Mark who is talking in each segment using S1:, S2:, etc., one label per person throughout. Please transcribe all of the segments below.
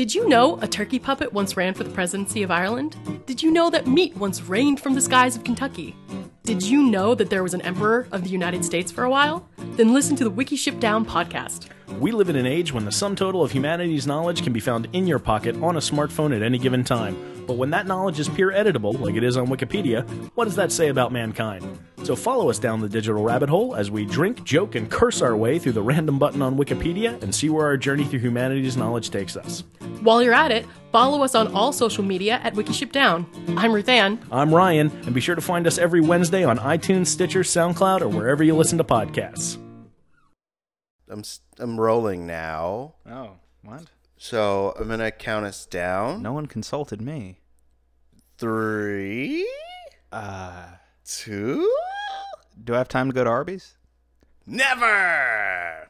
S1: Did you know a turkey puppet once ran for the presidency of Ireland? Did you know that meat once rained from the skies of Kentucky? Did you know that there was an emperor of the United States for a while? Then listen to the Wikiship Down podcast.
S2: We live in an age when the sum total of humanity's knowledge can be found in your pocket on a smartphone at any given time. But when that knowledge is peer editable, like it is on Wikipedia, what does that say about mankind? So follow us down the digital rabbit hole as we drink, joke, and curse our way through the random button on Wikipedia and see where our journey through humanity's knowledge takes us.
S1: While you're at it, follow us on all social media at Wikiship Down. I'm Ruth Ann.
S2: I'm Ryan, and be sure to find us every Wednesday on iTunes, Stitcher, SoundCloud, or wherever you listen to podcasts.
S3: I'm I'm rolling now.
S4: Oh, what?
S3: So I'm gonna count us down.
S4: No one consulted me.
S3: Three,
S4: Uh,
S3: two,
S4: do I have time to go to Arby's?
S3: never.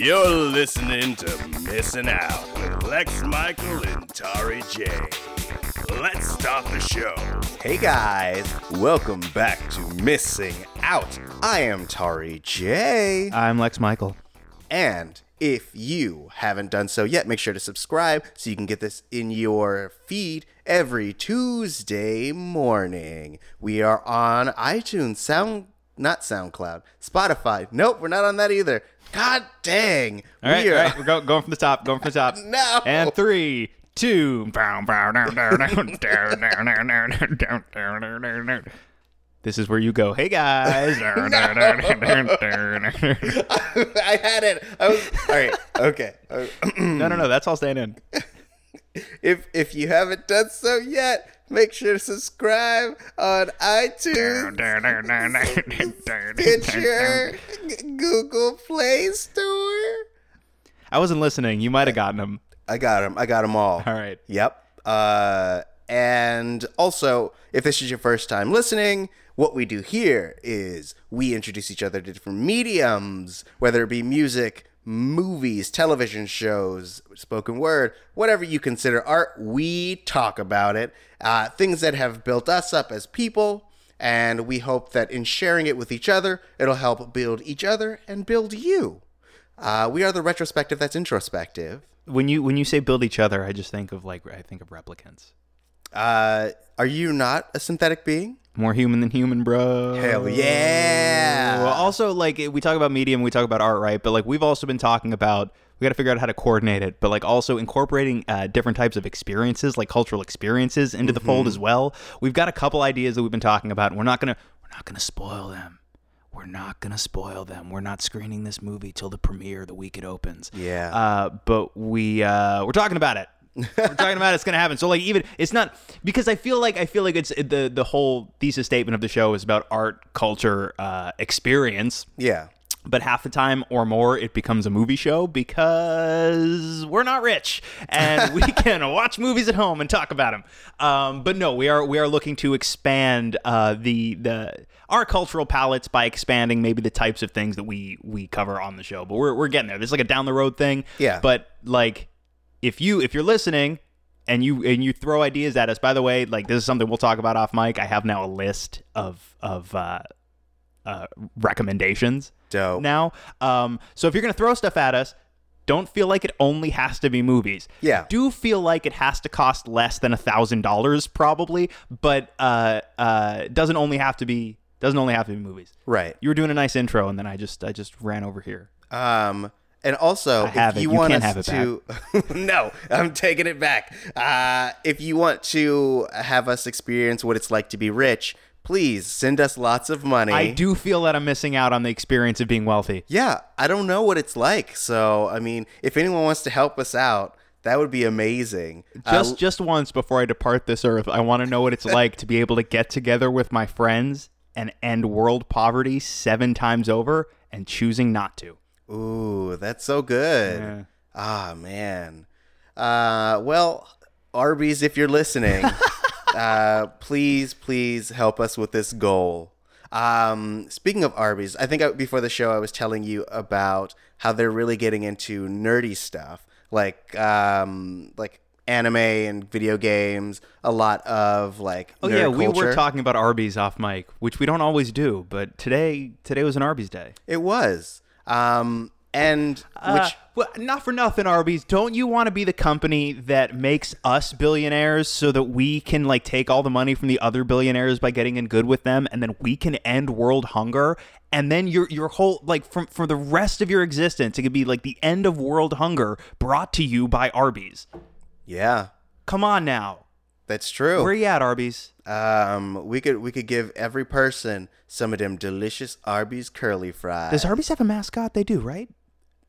S3: You're listening to Missing Out with Lex Michael and Tari J. Let's start the show. Hey guys, welcome back to Missing Out. I am Tari J.
S4: I'm Lex Michael.
S3: And if you haven't done so yet, make sure to subscribe so you can get this in your feed every Tuesday morning. We are on iTunes, Sound, not SoundCloud, Spotify. Nope, we're not on that either. God dang.
S4: All right,
S3: we are...
S4: right, we're go, going from the top, going from the top.
S3: No.
S4: And three, two. This is where you go. Hey guys.
S3: I had it. I was all right. Okay.
S4: no, no, no. That's all staying in.
S3: if if you haven't done so yet, make sure to subscribe on iTunes, Stitcher, Google Play Store.
S4: I wasn't listening. You might have gotten them.
S3: I got them. I got them all.
S4: All right.
S3: Yep. Uh, and also, if this is your first time listening, what we do here is we introduce each other to different mediums, whether it be music, movies, television shows, spoken word, whatever you consider art, we talk about it. Uh, things that have built us up as people. And we hope that in sharing it with each other, it'll help build each other and build you. Uh, we are the retrospective that's introspective.
S4: When you when you say build each other, I just think of like I think of replicants.
S3: Uh, are you not a synthetic being?
S4: More human than human, bro.
S3: Hell yeah.
S4: Well, also, like we talk about medium, we talk about art, right? But like we've also been talking about, we got to figure out how to coordinate it. But like also incorporating uh, different types of experiences, like cultural experiences, into the fold as well. We've got a couple ideas that we've been talking about. And we're not gonna, we're not gonna spoil them. We're not gonna spoil them. We're not screening this movie till the premiere, the week it opens.
S3: Yeah.
S4: Uh, but we uh, we're talking about it. We're talking about it's gonna happen. So like even it's not because I feel like I feel like it's the the whole thesis statement of the show is about art, culture, uh, experience.
S3: yeah.
S4: But half the time or more, it becomes a movie show because we're not rich and we can watch movies at home and talk about them. Um, but no, we are we are looking to expand uh, the the our cultural palettes by expanding maybe the types of things that we we cover on the show. But we're we're getting there. This is like a down the road thing.
S3: Yeah.
S4: But like if you if you're listening and you and you throw ideas at us by the way like this is something we'll talk about off mic i have now a list of of uh, uh, recommendations
S3: Dope.
S4: now um, so if you're gonna throw stuff at us don't feel like it only has to be movies
S3: Yeah.
S4: do feel like it has to cost less than a thousand dollars probably but uh uh doesn't only have to be doesn't only have to be movies
S3: Right.
S4: you were doing a nice intro and then i just i just ran over here
S3: Um, and also, if you
S4: You
S3: want us to, no, I'm taking it back. Uh, if you want to have us experience what it's like to be rich, please send us lots of money.
S4: i do feel that i'm missing out on the experience of being wealthy
S3: Yeah, I don't know what it's like. So, I mean, if anyone wants to help us out, that would be amazing. Uh,
S4: just just once before I depart this earth, I want to know what it's like to be able to get together with my friends and end world poverty seven times over and choosing not to.
S3: Ooh, that's so good.
S4: Yeah.
S3: Ah, man. Uh, well, Arby's, if you're listening, uh, please, please help us with this goal. Um, speaking of Arby's, I think I, before the show I was telling you about how they're really getting into nerdy stuff, like um, like anime and video games. A lot of like
S4: Oh yeah, we were talking about Arby's off mic, which we don't always do, but today today was an Arby's day.
S3: It was. Um, and
S4: Uh,
S3: which
S4: well, not for nothing, Arby's. Don't you want to be the company that makes us billionaires so that we can like take all the money from the other billionaires by getting in good with them, and then we can end world hunger? And then your your whole like from for the rest of your existence, it could be like the end of world hunger brought to you by Arby's.
S3: yeah,
S4: Come on now,
S3: that's true.
S4: where you at, Arby's?
S3: Um, we could we could give every person some of them delicious Arby's curly fries.
S4: Does Arby's have a mascot? They do, right?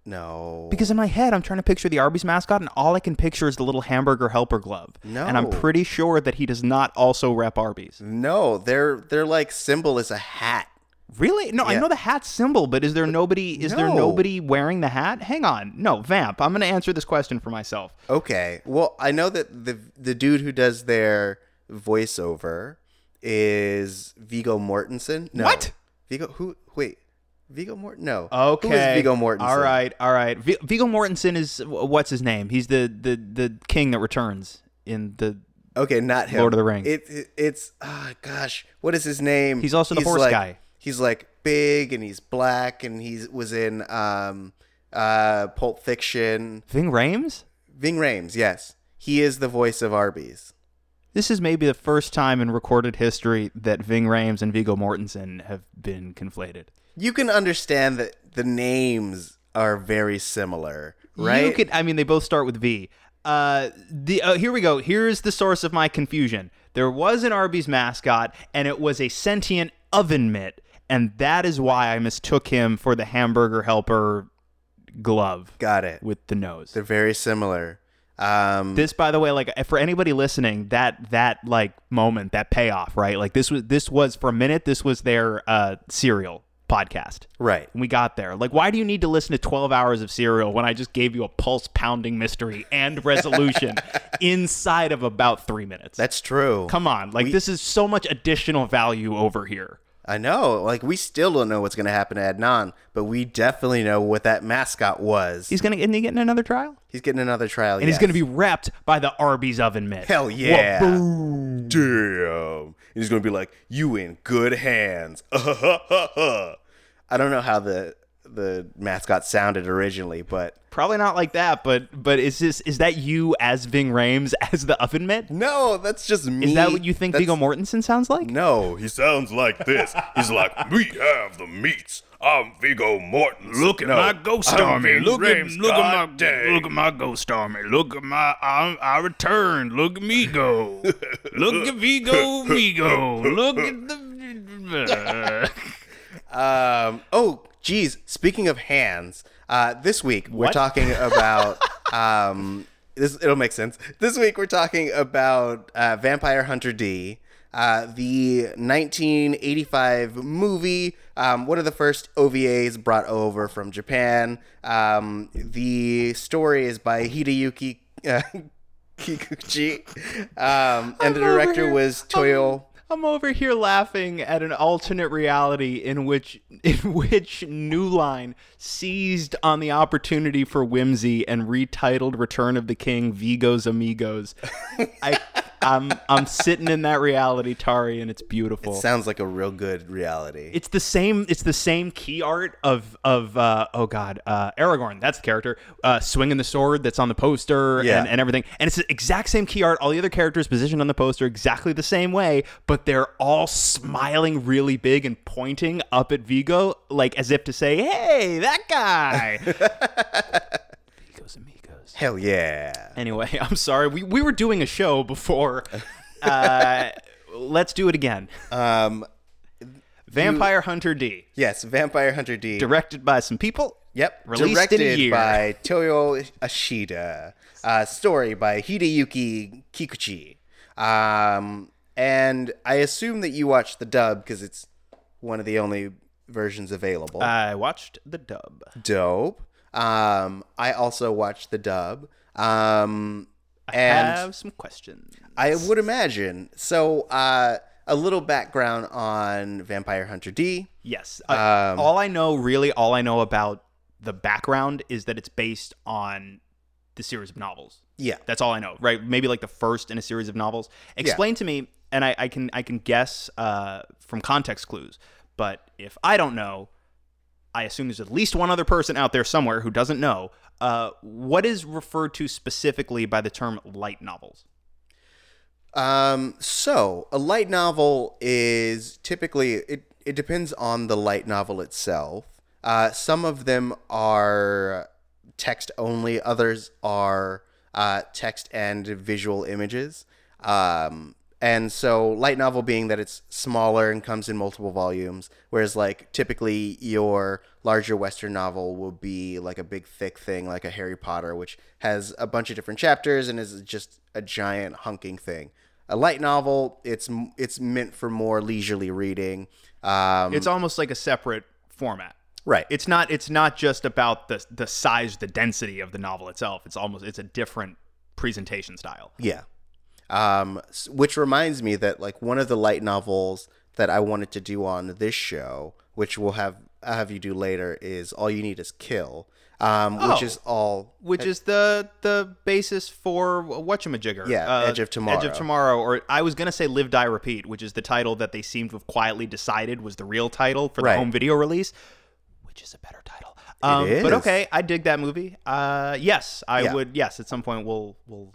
S3: no,
S4: Because in my head, I'm trying to picture the Arby's mascot, and all I can picture is the little hamburger helper glove.
S3: No.
S4: And I'm pretty sure that he does not also rep Arby's.
S3: no, their their like symbol is a hat.
S4: Really? No, I know the hat symbol, but is there nobody? Is there nobody wearing the hat? Hang on, no, Vamp. I'm going to answer this question for myself.
S3: Okay, well I know that the the dude who does their voiceover is Viggo Mortensen. No.
S4: What?
S3: Viggo? Who? Wait, Viggo Morton? No.
S4: Okay,
S3: Who is Viggo Mortensen?
S4: All right, all right. V- Viggo Mortensen is what's his name? He's the the the king that returns in the.
S3: Okay, not him.
S4: Lord of the Rings.
S3: It, it it's ah gosh, what is his name?
S4: He's also the horse
S3: like,
S4: guy.
S3: He's like big and he's black and he was in um uh Pulp Fiction.
S4: Ving Rhames.
S3: Ving Rhames, yes, he is the voice of Arby's.
S4: This is maybe the first time in recorded history that Ving Rhames and Viggo Mortensen have been conflated.
S3: You can understand that the names are very similar, right?
S4: You could. I mean, they both start with V. Uh, the uh, here we go. Here's the source of my confusion. There was an Arby's mascot, and it was a sentient oven mitt, and that is why I mistook him for the hamburger helper glove
S3: Got it.
S4: with the nose.
S3: They're very similar. Um,
S4: This, by the way, like for anybody listening, that that like moment, that payoff, right? Like this was this was for a minute. This was their uh, serial podcast.
S3: right.
S4: And we got there. Like, why do you need to listen to 12 hours of serial when I just gave you a pulse pounding mystery and resolution inside of about three minutes?
S3: That's true.
S4: Come on. Like, this is so much additional value over here.
S3: I know. Like we still don't know what's going to happen to Adnan, but we definitely know what that mascot was.
S4: He's going to, isn't he getting another trial?
S3: He's getting another trial.
S4: And he's going to be wrapped by the Arby's oven mitt.
S3: hell yeah. Boom. Damn. And he's going to be like, "You in good hands." I don't know how the the mascot sounded originally, but
S4: Probably not like that, but but is this is that you as Ving Rhames as the oven mitt?
S3: no, that's just me.
S4: Is that what you think
S3: That's-
S4: Viggo Mortensen sounds like?
S3: No,
S5: He sounds like this. He's like, we have the meats. I'm Viggo Mortensen.
S6: Look at
S5: No,
S6: my ghost
S5: I'm
S6: army.
S5: Ving
S6: Look at
S5: Rhames.
S6: look at my
S5: God dang.
S6: look at my ghost army. Look at my I'm, I returned. Look at me go. Look at Viggo Viggo. Look at the.
S3: Um. Oh, geez. Speaking of hands, uh, this week we're talking about. um, this it'll make sense. This week we're talking about uh, Vampire Hunter D. Uh, the 1985 movie, um, one of the first OVAs brought over from Japan. Um, the story is by Hideyuki uh, Kikuchi, um, and the
S4: I'm over
S3: director was Toyoo.
S4: I'm over here laughing at an alternate reality in which in which New Line seized on the opportunity for whimsy and retitled Return of the King Viggo's Amigos. I I'm I'm sitting in that reality, Tari, and it's beautiful.
S3: Sounds like a real good reality.
S4: it's the same. It's the same key art of of uh, oh god, uh, Aragorn. That's the character uh, swinging the sword that's on the poster
S3: Yeah.
S4: and, and everything. And it's the exact same key art. All the other characters positioned on the poster exactly the same way, but they're all smiling really big and pointing up at Viggo, like as if to say, "Hey, that guy." Viggos amigos.
S3: Hell yeah.
S4: Anyway, I'm sorry. We we were doing a show before. Uh, let's do it again.
S3: Um,
S4: Vampire Hunter D.
S3: yes, Vampire Hunter D.
S4: directed by some people.
S3: Yep.
S4: Released in a
S3: directed
S4: year.
S3: by Toyoo Ashida. Uh, story by Hideyuki Kikuchi. Um, and I assume that you watched the dub because it's one of the only versions available.
S4: I watched the dub.
S3: Dope. Um, I also watched the dub. Um, and
S4: have some questions.
S3: I would imagine. So, uh, a little background on Vampire Hunter D.
S4: Yes. Uh,
S3: Um,
S4: all I know, really, all I know about the background is that it's based on the series of novels.
S3: Yeah.
S4: That's all I know, right? Maybe like the first in a series of novels. Explain to me, and I, I can I can guess uh, from context clues. But if I don't know, I assume there's at least one other person out there somewhere who doesn't know. Uh, what is referred to specifically by the term light novels?
S3: Um, so a light novel is typically it. It depends on the light novel itself. Uh, some of them are text only. Others are uh, text and visual images. Um, and so light novel being that it's smaller and comes in multiple volumes, whereas like typically your larger Western novel will be like a big thick thing, like a Harry Potter, which has a bunch of different chapters and is just a giant hunking thing. A light novel, it's it's meant for more leisurely reading. Um,
S4: It's almost like a separate format.
S3: right.
S4: It's not. It's not just about the the size, the density of the novel itself. It's almost. It's a different presentation style.
S3: Yeah. Um, which reminds me that like one of the light novels that I wanted to do on this show, which we'll have I'll have you do later, is All You Need Is Kill, um, which
S4: Oh.
S3: is all
S4: which is the the basis for whatchamajigger.
S3: Yeah, Edge of Tomorrow, Edge
S4: of Tomorrow, or I was gonna say Live Die Repeat, which is the title that they seemed to have quietly decided was the real title for the
S3: Right.
S4: home video release, which is a better title. Um, But okay, I dig that movie. Uh, yes, I
S3: Yeah.
S4: would. Yes, at some point we'll we'll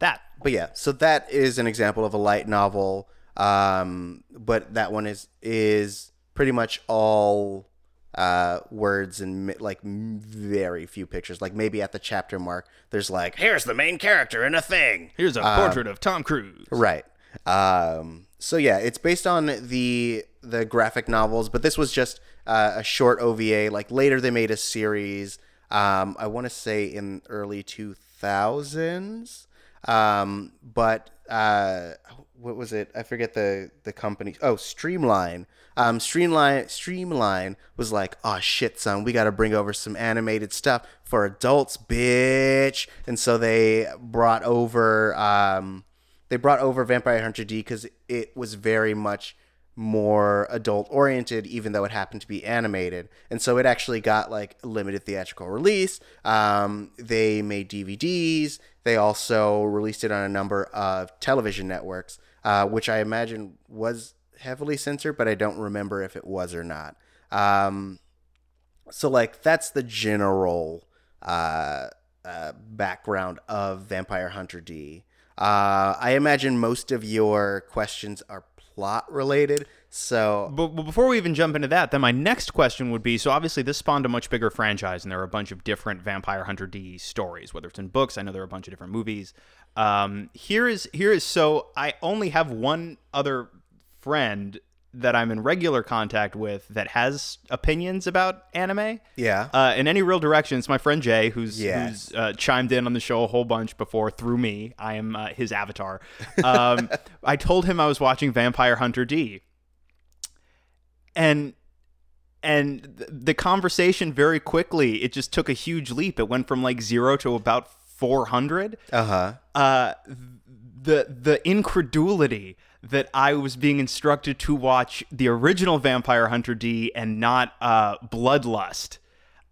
S4: that.
S3: but yeah, so that is an example of a light novel. Um, but that one is is pretty much all uh words and mi- like very few pictures. Like maybe at the chapter mark, there's like
S5: Here's the main character in a thing.
S6: Here's a portrait of Tom Cruise.
S3: Right. Um, so yeah, it's based on the the graphic novels, but this was just uh, a short OVA. Like later, they made a series. Um, I want to say in early two thousands. Um, but uh, what was it? I forget the the company. Oh, Streamline. Um, Streamline Streamline was like, oh shit, son, we got to bring over some animated stuff for adults, bitch. And so they brought over. Um, they brought over Vampire Hunter D because it was very much more adult oriented, even though it happened to be animated. And so it actually got like limited theatrical release. Um, they made DVDs. They also released it on a number of television networks, uh, which I imagine was heavily censored, but I don't remember if it was or not. Um, so like that's the general uh, uh, background of Vampire Hunter D. Uh, I imagine most of your questions are plot related. So
S4: But, but before we even jump into that, then my next question would be: so obviously this spawned a much bigger franchise, and there are a bunch of different Vampire Hunter D stories, whether it's in books. I know there are a bunch of different movies. Um, here is here is so I only have one other friend that I'm in regular contact with that has opinions about anime.
S3: yeah,
S4: Uh, in any real direction, it's my friend Jay, who's
S3: Yes.
S4: who's uh, chimed in on the show a whole bunch before through me. I am uh, his avatar. Um, I told him I was watching Vampire Hunter D, and and th- the conversation very quickly it just took a huge leap. It went from like zero to about four hundred
S3: uh huh.
S4: uh, the the incredulity that I was being instructed to watch the original Vampire Hunter D and not uh, Bloodlust.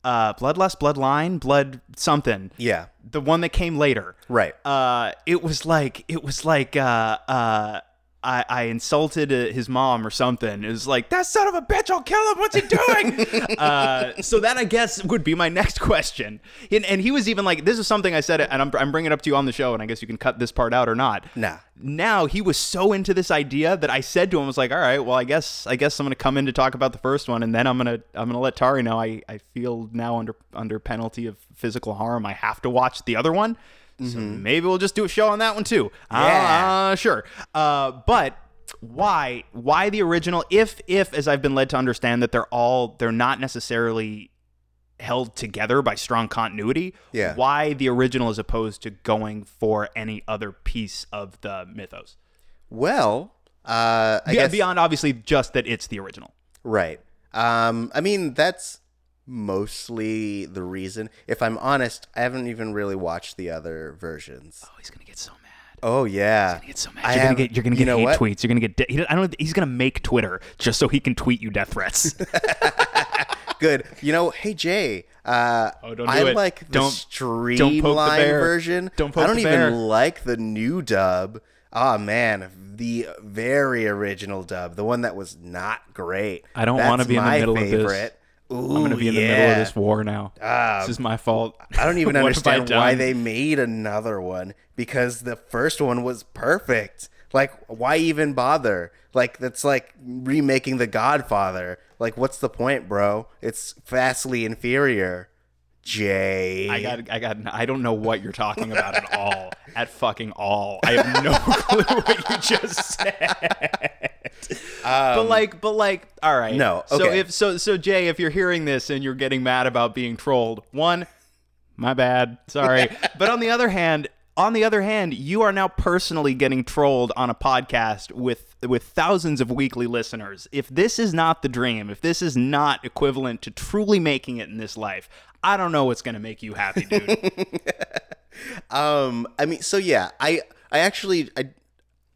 S4: Uh, Bloodlust, Bloodline, Blood something.
S3: Yeah,
S4: The one that came later.
S3: right.
S4: Uh, it was like it was like uh, uh, I, I insulted uh, his mom or something. It was like that son of a bitch! I'll kill him. What's he doing? uh, so that I guess would be my next question. And, and he was even like, this is something I said, and I'm, I'm bringing it up to you on the show, and I guess you can cut this part out or not.
S3: Nah.
S4: Now he was so into this idea that I said to him, I was like, all right, well, I guess I guess I'm gonna come in to talk about the first one, and then I'm gonna I'm gonna let Tari know I, I feel now under under penalty of physical harm. I have to watch the other one. So maybe we'll just do a show on that one too.
S3: Yeah.
S4: Uh, sure. Uh, but why why the original? If if as I've been led to understand that they're all they're not necessarily held together by strong continuity.
S3: Yeah.
S4: Why the original as opposed to going for any other piece of the mythos?
S3: Well, uh, I
S4: Be-
S3: guess
S4: Beyond obviously just that it's the original.
S3: right. Um, I mean that's mostly the reason. If I'm honest, I haven't even really watched the other versions.
S4: Oh, he's gonna get so mad.
S3: Oh yeah,
S4: Get so mad.
S3: I
S4: You're gonna get you're gonna
S3: you
S4: get
S3: know
S4: hate
S3: what?
S4: tweets. You're gonna get. De- he, I don't. He's gonna make Twitter just so he can tweet you death threats.
S3: Good. You know, hey Jay. Uh,
S4: Oh, don't do
S3: I
S4: it.
S3: like the
S4: Don't-
S3: streamline
S4: don't the
S3: version.
S4: Don't
S3: I don't even
S4: bear.
S3: like the new dub. Oh man, the very original dub, the one that was not great.
S4: I don't wanna be in the
S3: my
S4: middle of this.
S3: Favorite.
S4: I'm gonna be in the
S3: Ooh,
S4: middle of this war now.
S3: Ah,
S4: this is my fault.
S3: I don't even
S4: What have I
S3: understand why they made another one because the first one was perfect. Like, why even bother? Like, that's like remaking The Godfather. Like, what's the point, bro? It's vastly inferior. Jay.
S4: I got, I got, I don't know what you're talking about at all. At fucking all. I have no clue what you just said. But like, but like, all right.
S3: Um, No,
S4: So if so, so Jay, if you're hearing this and you're getting mad about being trolled, one, my bad, sorry. but on the other hand, on the other hand, you are now personally getting trolled on a podcast with with thousands of weekly listeners. If this is not the dream, if this is not equivalent to truly making it in this life, I don't know what's going to make you happy, dude.
S3: Um, I mean, so yeah, I I actually I,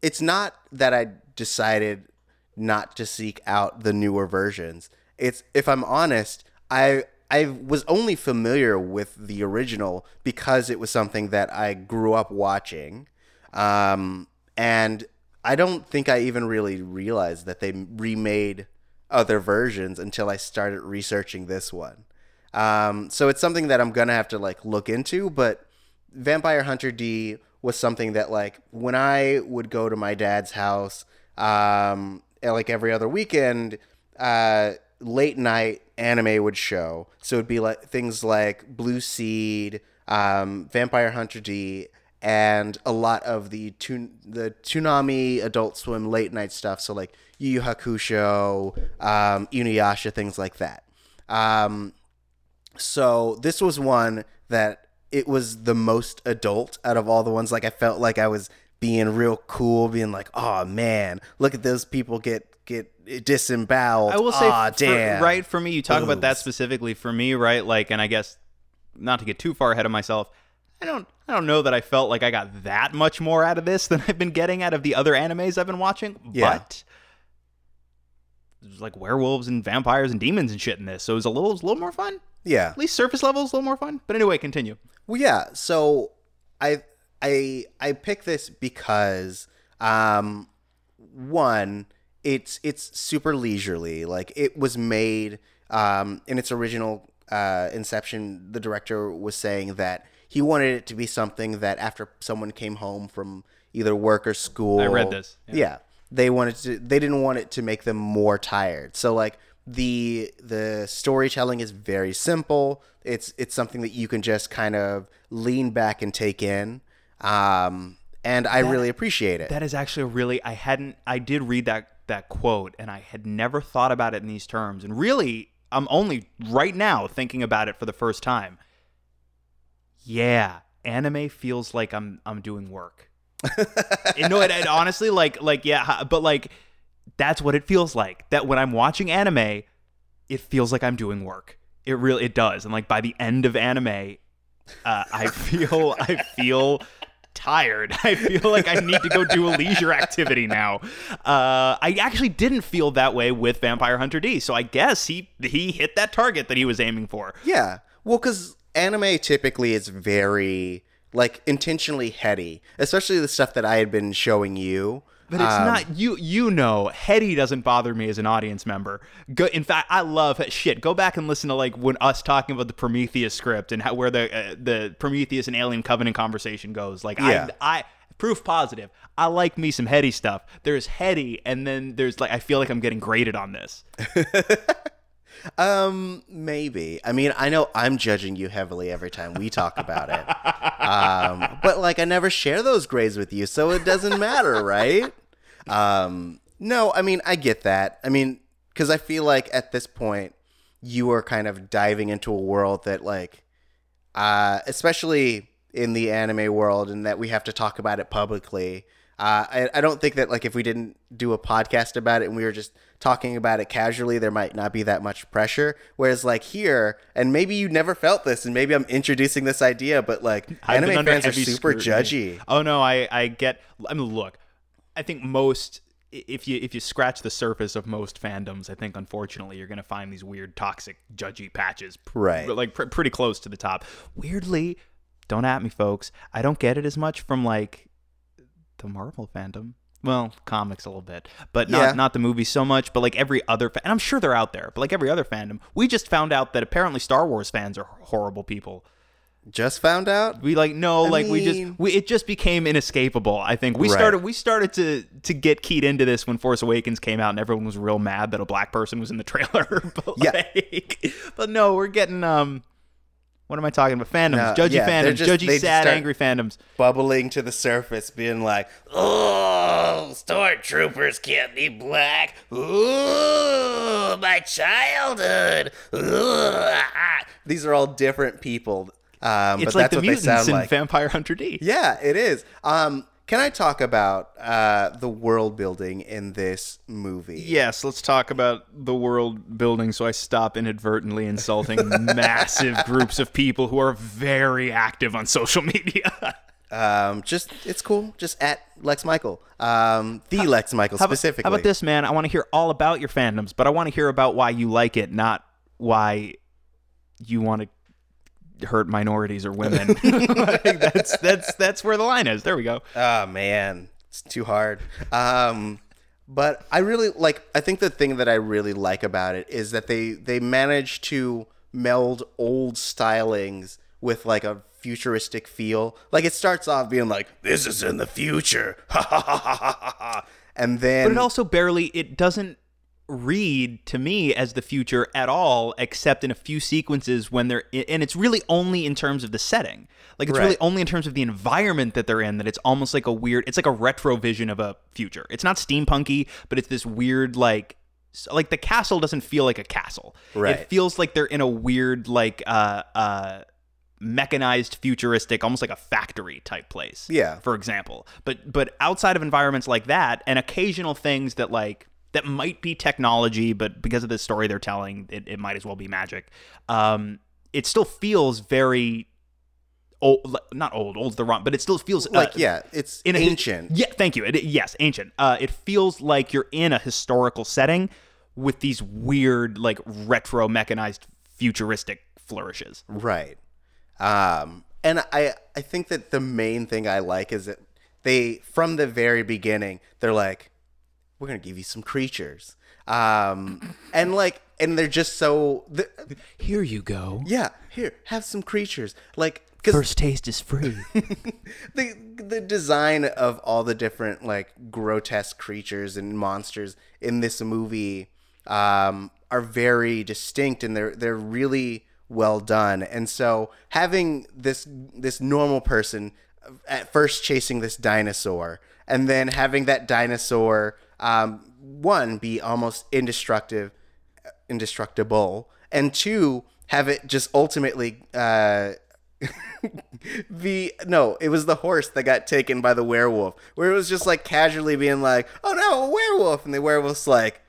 S3: it's not that I decided not to seek out the newer versions. It's if I'm honest, I I was only familiar with the original because it was something that I grew up watching, um, and I don't think I even really realized that they remade other versions until I started researching this one. Um, so it's something that I'm gonna have to like look into, but Vampire Hunter D was something that like when I would go to my dad's house, um, like every other weekend, uh, late night anime would show. So it'd be like things like Blue Seed, um, Vampire Hunter D, and a lot of the tun- the Toonami Adult Swim late night stuff. So like Yu Yu Hakusho, um, Inuyasha, things like that. Um, so this was one that it was the most adult out of all the ones. Like I felt like I was being real cool, being like, "Oh man, look at those people get get disemboweled."
S4: I will say,
S3: Aw,
S4: for-
S3: damn.
S4: right for me, you talk about that specifically for me, right? Like, and I guess not to get too far ahead of myself, I don't, I don't know that I felt like I got that much more out of this than I've been getting out of the other animes I've been watching.
S3: Yeah.
S4: But there's like werewolves and vampires and demons and shit in this, so it was a little, it was a little more fun.
S3: Yeah.
S4: At least surface level is a little more fun. But anyway, continue.
S3: Well, yeah. So I I I picked this because um one it's it's super leisurely. Like it was made um in its original uh inception the director was saying that he wanted it to be something that after someone came home from either work or school
S4: I read this, yeah.
S3: yeah they wanted to they didn't want it to make them more tired so like the the storytelling is very simple it's it's something that you can just kind of lean back and take in um and i really appreciate it
S4: That is actually a really I hadn't I did read that that quote and I had never thought about it in these terms. And really I'm only right now thinking about it for the first time. Yeah, anime feels like I'm I'm doing work. you know, it, it honestly like like yeah, but like that's what it feels like. That when I'm watching anime, it feels like I'm doing work. It really it does. And like by the end of anime, uh, I feel I feel tired. I feel like I need to go do a leisure activity now. Uh, I actually didn't feel that way with Vampire Hunter D, so I guess he he hit that target that he was aiming for.
S3: Yeah. Well, because anime typically is very like intentionally heady, especially the stuff that I had been showing you.
S4: But it's
S3: Um,
S4: not you. You know, heady doesn't bother me as an audience member. Go, in fact, I love shit. Go back and listen to like when us talking about the Prometheus script and how where the uh, the Prometheus and Alien Covenant conversation goes. Like
S3: Yeah.
S4: I, I proof positive. I like me some heady stuff. There's heady, and then there's like I feel like I'm getting graded on this.
S3: Um, maybe. I mean, I know I'm judging you heavily every time we talk about it. Um, but like I never share those grades with you, so it doesn't matter, right? Um, no, I mean, I get that. I mean, cuz I feel like at this point you are kind of diving into a world that like uh especially in the anime world and that we have to talk about it publicly. Uh, I, I don't think that like if we didn't do a podcast about it and we were just talking about it casually, there might not be that much pressure. Whereas like here, and maybe you never felt this, and maybe I'm introducing this idea, but like
S4: I've
S3: anime fans are super
S4: scrutiny.
S3: judgy.
S4: Oh no, I I get. I mean, look, I think most if you if you scratch the surface of most fandoms, I think unfortunately you're gonna find these weird toxic judgy patches, pr-
S3: Right.
S4: Like pr- pretty close to the top. Weirdly, don't at me, folks. I don't get it as much from like the Marvel fandom. well, comics a little bit, but not
S3: Yeah.
S4: not the movies so much. But like every other, fa- and I'm sure they're out there. But like every other fandom, we just found out that apparently Star Wars fans are horrible people.
S3: Just found out.
S4: We like no,
S3: I
S4: like we just we it just became inescapable. I think we
S3: Right.
S4: started we started to to get keyed into this when Force Awakens came out, and everyone was real mad that a black person was in the trailer. but
S3: Yeah.
S4: like, but no, we're getting um. What am I talking about? Fandoms,
S3: No,
S4: judgy
S3: yeah,
S4: fandoms,
S3: just-
S4: judgy, sad, angry fandoms.
S3: bubbling to the surface, being like,
S5: Oh, stormtroopers can't be black. Ooh, my childhood. Ooh, ah.
S3: these are all different people. Um,
S4: It's
S3: but
S4: like
S3: that's
S4: the
S3: what they
S4: mutants
S3: sound
S4: in
S3: like.
S4: Vampire Hunter D.
S3: yeah, it is. Um, can I talk about uh, the world building in this movie?
S4: Yes, let's talk about the world building so I stop inadvertently insulting massive groups of people who are very active on social media.
S3: Um, just it's cool. Just at Lex Michael. Um, the Lex Michael
S4: How about,
S3: specifically.
S4: how about this, man? I want to hear all about your fandoms, but I want to hear about why you like it, not why you want to hurt minorities or women. Like, that's that's that's where the line is. There we go.
S3: Oh man, it's too hard. Um, but I really like. I think the thing that I really like about it is that they they manage to meld old stylings with like a futuristic feel. Like it starts off being like,
S5: This is in the future. Ha ha ha ha ha ha.
S3: and then
S4: But it also barely it doesn't read to me as the future at all except in a few sequences when they're and it's really only in terms of the setting. Like it's really only in terms of the environment that they're in that it's almost like a weird it's like a retro vision of a future. It's not steampunky but it's this weird like like the castle doesn't feel like a castle.
S3: Right.
S4: it feels like they're in a weird like uh uh mechanized futuristic almost like a factory type place
S3: Yeah.
S4: for example. But but outside of environments like that and occasional things that like that might be technology but because of the story they're telling it, it might as well be magic um it still feels very old not old old's the wrong but it still feels uh,
S3: like yeah, it's
S4: in a,
S3: ancient.
S4: yeah thank you it, yes ancient uh it feels like you're in a historical setting with these weird like retro mechanized futuristic flourishes
S3: Right. Um, and I I think that the main thing I like is that they from the very beginning they're like, we're gonna give you some creatures, um, and like and they're just so the,
S4: here you go.
S3: Yeah here have some creatures. Like because
S4: taste is free.
S3: The the design of all the different like grotesque creatures and monsters in this movie um, are very distinct and they're they're really well done. And so having this this normal person at first chasing this dinosaur and then having that dinosaur um, one be almost indestructible indestructible and two have it just ultimately uh the no it was the horse that got taken by the werewolf where it was just like casually being like oh no a werewolf and the werewolf's like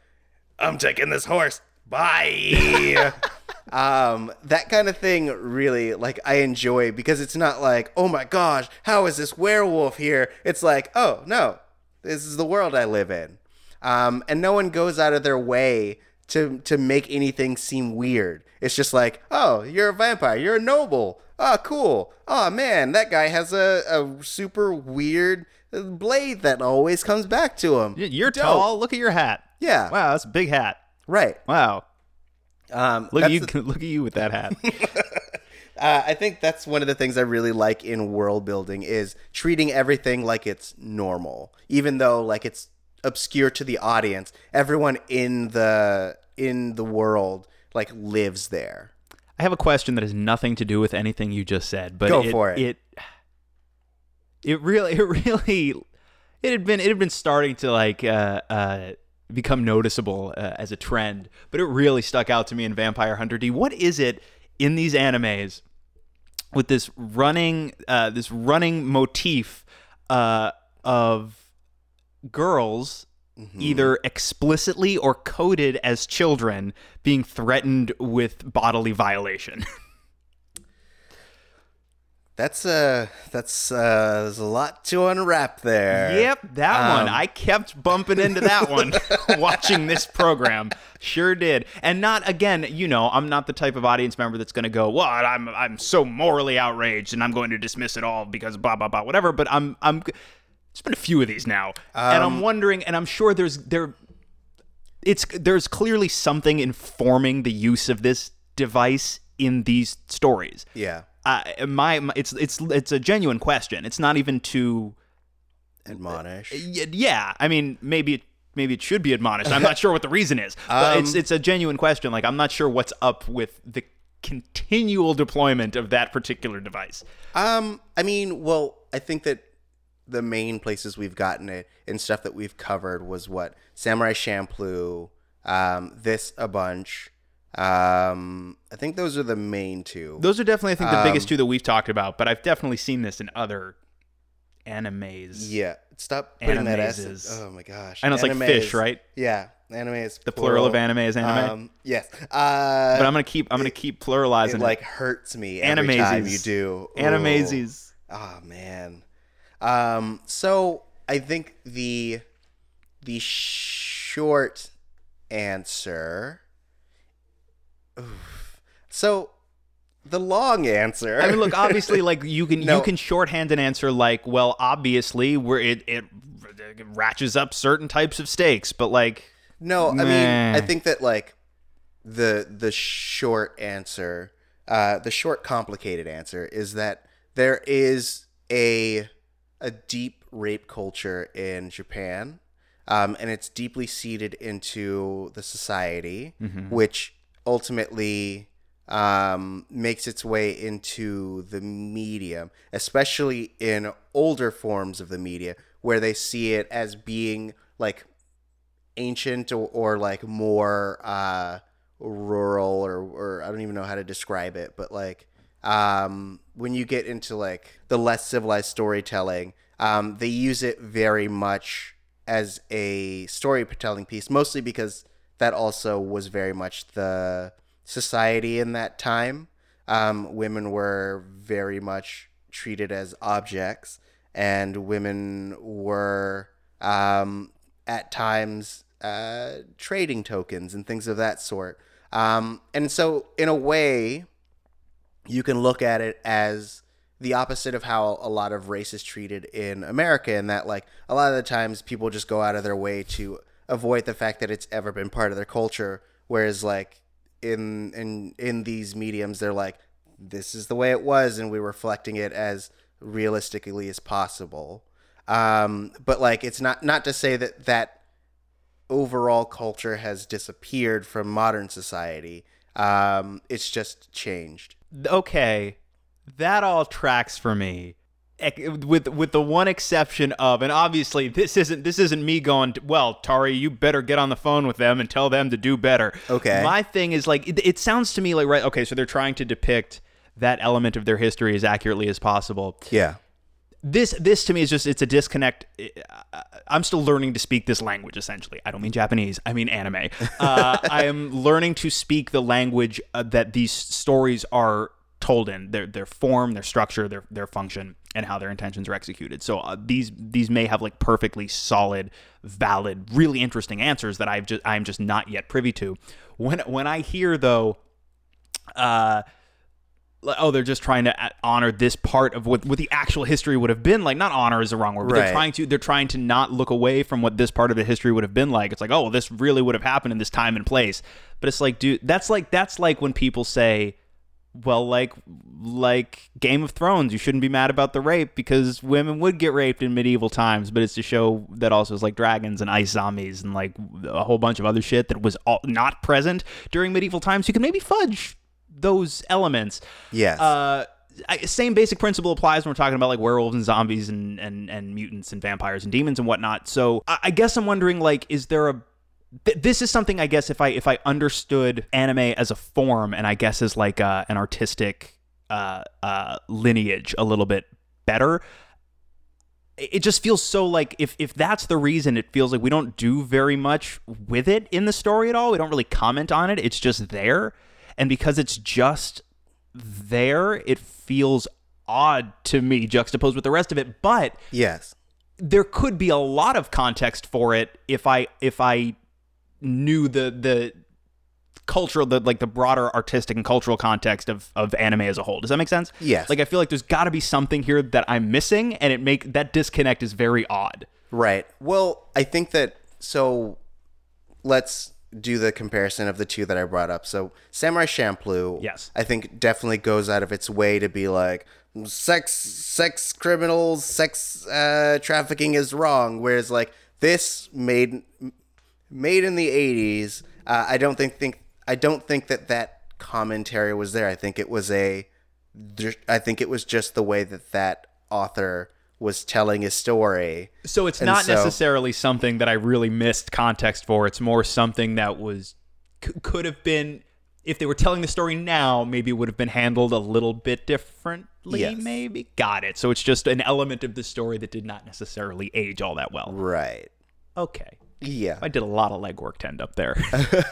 S5: I'm taking this horse. Bye.
S3: um that kind of thing really like i enjoy because it's not like oh my gosh how is this werewolf here it's like oh no this is the world i live in. Um and no one goes out of their way to to make anything seem weird. It's just like oh you're a vampire you're a noble. Oh cool. Oh man that guy has a, a super weird blade that always comes back to him.
S4: You're
S3: Dope.
S4: tall. Look at your hat.
S3: Yeah.
S4: wow that's a big hat.
S3: Right.
S4: Wow.
S3: Um
S4: look at you
S3: the-
S4: look at you with that hat
S3: Uh, I think that's one of the things I really like in world building is treating everything like it's normal, even though like it's obscure to the audience. Everyone in the in the world like lives there.
S4: I have a question that has nothing to do with anything you just said, but
S3: Go
S4: it,
S3: for it.
S4: It it really it really it had been it had been starting to like uh, uh, become noticeable uh, as a trend, but it really stuck out to me in Vampire Hunter D. What is it in these animes with this running uh, this running motif uh, of girls either explicitly or coded as children being threatened with bodily violation.
S3: That's uh that's uh there's a lot to unwrap there.
S4: yep, that one.
S3: Um,
S4: I kept bumping into that one watching this program. Sure did. And not again, you know, I'm not the type of audience member that's going to go, "What? I'm I'm so morally outraged and I'm going to dismiss it all because blah blah blah whatever." But I'm I'm There's been a few of these now, and I'm wondering, and I'm sure there's there. It's there's clearly something informing the use of this device in these stories.
S3: Yeah.
S4: Uh, my, my it's it's it's a genuine question. It's not even to
S3: Admonish.
S4: Y- yeah, I mean, maybe it, maybe it should be admonished. I'm not sure what the reason is, but it's it's a genuine question. Like, I'm not sure what's up with the continual deployment of that particular device.
S3: Um, I mean, well, I think that the main places we've gotten it and stuff that we've covered was what Samurai Champloo, um, this a bunch. Um, I think those are the main two.
S4: Those are definitely, I think, the biggest two that we've talked about. But I've definitely seen this in other animes.
S3: yeah, stop putting that S.
S4: Animes is-
S3: Oh my gosh,
S4: I know it's like fish, right?
S3: Yeah, anime is
S4: The plural of anime is anime.
S3: Um, yes, uh,
S4: but I'm gonna keep I'm gonna keep pluralizing
S3: it
S4: it.
S3: like hurts me every time you do. Ooh.
S4: Animazes.
S3: Oh man. Um so I think the the short answer Oof. So the long answer
S4: I mean, look, obviously, like you can
S3: No.
S4: you can shorthand an answer like, well, obviously, where it it ratchets up certain types of stakes, but like,
S3: No, I mean, I think that like the the short answer, uh, the short complicated answer is that there is a a deep rape culture in Japan, um, and it's deeply seated into the society, which ultimately um, makes its way into the medium, especially in older forms of the media, where they see it as being like ancient or, or like more uh rural or or I don't even know how to describe it but like um when you get into like the less civilized storytelling um they use it very much as a storytelling piece mostly because that also was very much the society in that time um women were very much treated as objects and women were um at times uh, trading tokens and things of that sort. Um, and so, in a way, you can look at it as the opposite of how a lot of race is treated in America, in that, like, a lot of the times people just go out of their way to avoid the fact that it's ever been part of their culture. Whereas, like, in in in these mediums, they're like, this is the way it was, and we're reflecting it as realistically as possible. Um, but like, it's not not to say that that overall culture has disappeared from modern society. Um, it's just changed.
S4: okay, that all tracks for me. With with the one exception of, and obviously this isn't this isn't me going. Well, Tari, you better get on the phone with them and tell them to do better.
S3: Okay.
S4: My thing is like it, it sounds to me like right. Okay, so they're trying to depict that element of their history as accurately as possible.
S3: Yeah.
S4: this this to me is just it's a disconnect i'm still learning to speak this language essentially i don't mean japanese i mean anime uh, i am learning to speak the language uh, that these stories are told in their their form their structure their their function and how their intentions are executed so uh, these these may have like perfectly solid valid really interesting answers that i've just i'm just not yet privy to when when i hear though uh oh, they're just trying to honor this part of what what the actual history would have been like. Not honor is the wrong word, but they're trying to they're trying to not look away from what this part of the history would have been like. It's like, oh, well, this really would have happened in this time and place. But it's like, dude, that's like that's like when people say, well, like like Game of Thrones, you shouldn't be mad about the rape because women would get raped in medieval times, but it's a show that also is like dragons and ice zombies and like a whole bunch of other shit that was all not present during medieval times. You can maybe fudge those elements.
S3: Yes.
S4: Uh, I, same basic principle applies when we're talking about like werewolves and zombies and, and, and mutants and vampires and demons and whatnot. So I, I guess I'm wondering like, is there a th- this is something I guess if I if I understood anime as a form and I guess as like uh, an artistic uh, uh, lineage a little bit better, it it just feels so like if if that's the reason, it feels like we don't do very much with it in the story at all. We don't really comment on it. It's just there, and because it's just there, it feels odd to me juxtaposed with the rest of it. But
S3: yes.
S4: there could be a lot of context for it if I if I knew the the cultural the like the broader artistic and cultural context of of anime as a whole. Does that make sense?
S3: Yes.
S4: Like I feel like there's got to be something here that I'm missing and it make that disconnect is very odd.
S3: Right. Well, I think that so let's do the comparison of the two that I brought up. So Samurai Champloo,
S4: Yes.
S3: I think definitely goes out of its way to be like sex sex criminals, sex uh, trafficking is wrong. Whereas like this made made in the 80s, uh, I don't think think I don't think that that commentary was there. I think it was a I think it was just the way that that author was telling his story.
S4: So it's
S3: And
S4: not
S3: so-
S4: necessarily something that I really missed context for. It's more something that was c- could have been if they were telling the story now, maybe it would have been handled a little bit differently.
S3: Yes.
S4: Maybe got it. So it's just an element of the story that did not necessarily age all that well.
S3: Right.
S4: Okay,
S3: Yeah.
S4: I did a lot of legwork to end up there.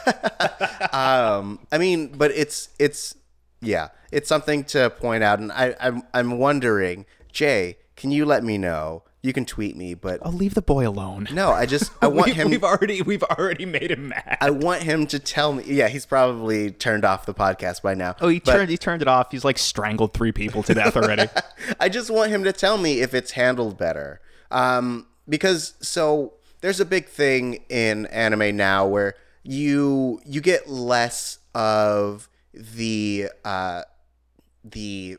S3: Um, I mean, but it's it's yeah, it's something to point out, and I I'm I'm wondering, Jay, can you let me know? You can tweet me, but
S4: I'll leave the boy alone.
S3: no, I just I want
S4: we,
S3: him.
S4: We've already we've already made him mad.
S3: I want him to tell me. Yeah, he's probably turned off the podcast by now.
S4: oh, he
S3: but
S4: turned he turned it off. He's like strangled three people to death already.
S3: I just want him to tell me if it's handled better. Um, because so there's a big thing in anime now where you you get less of the uh, the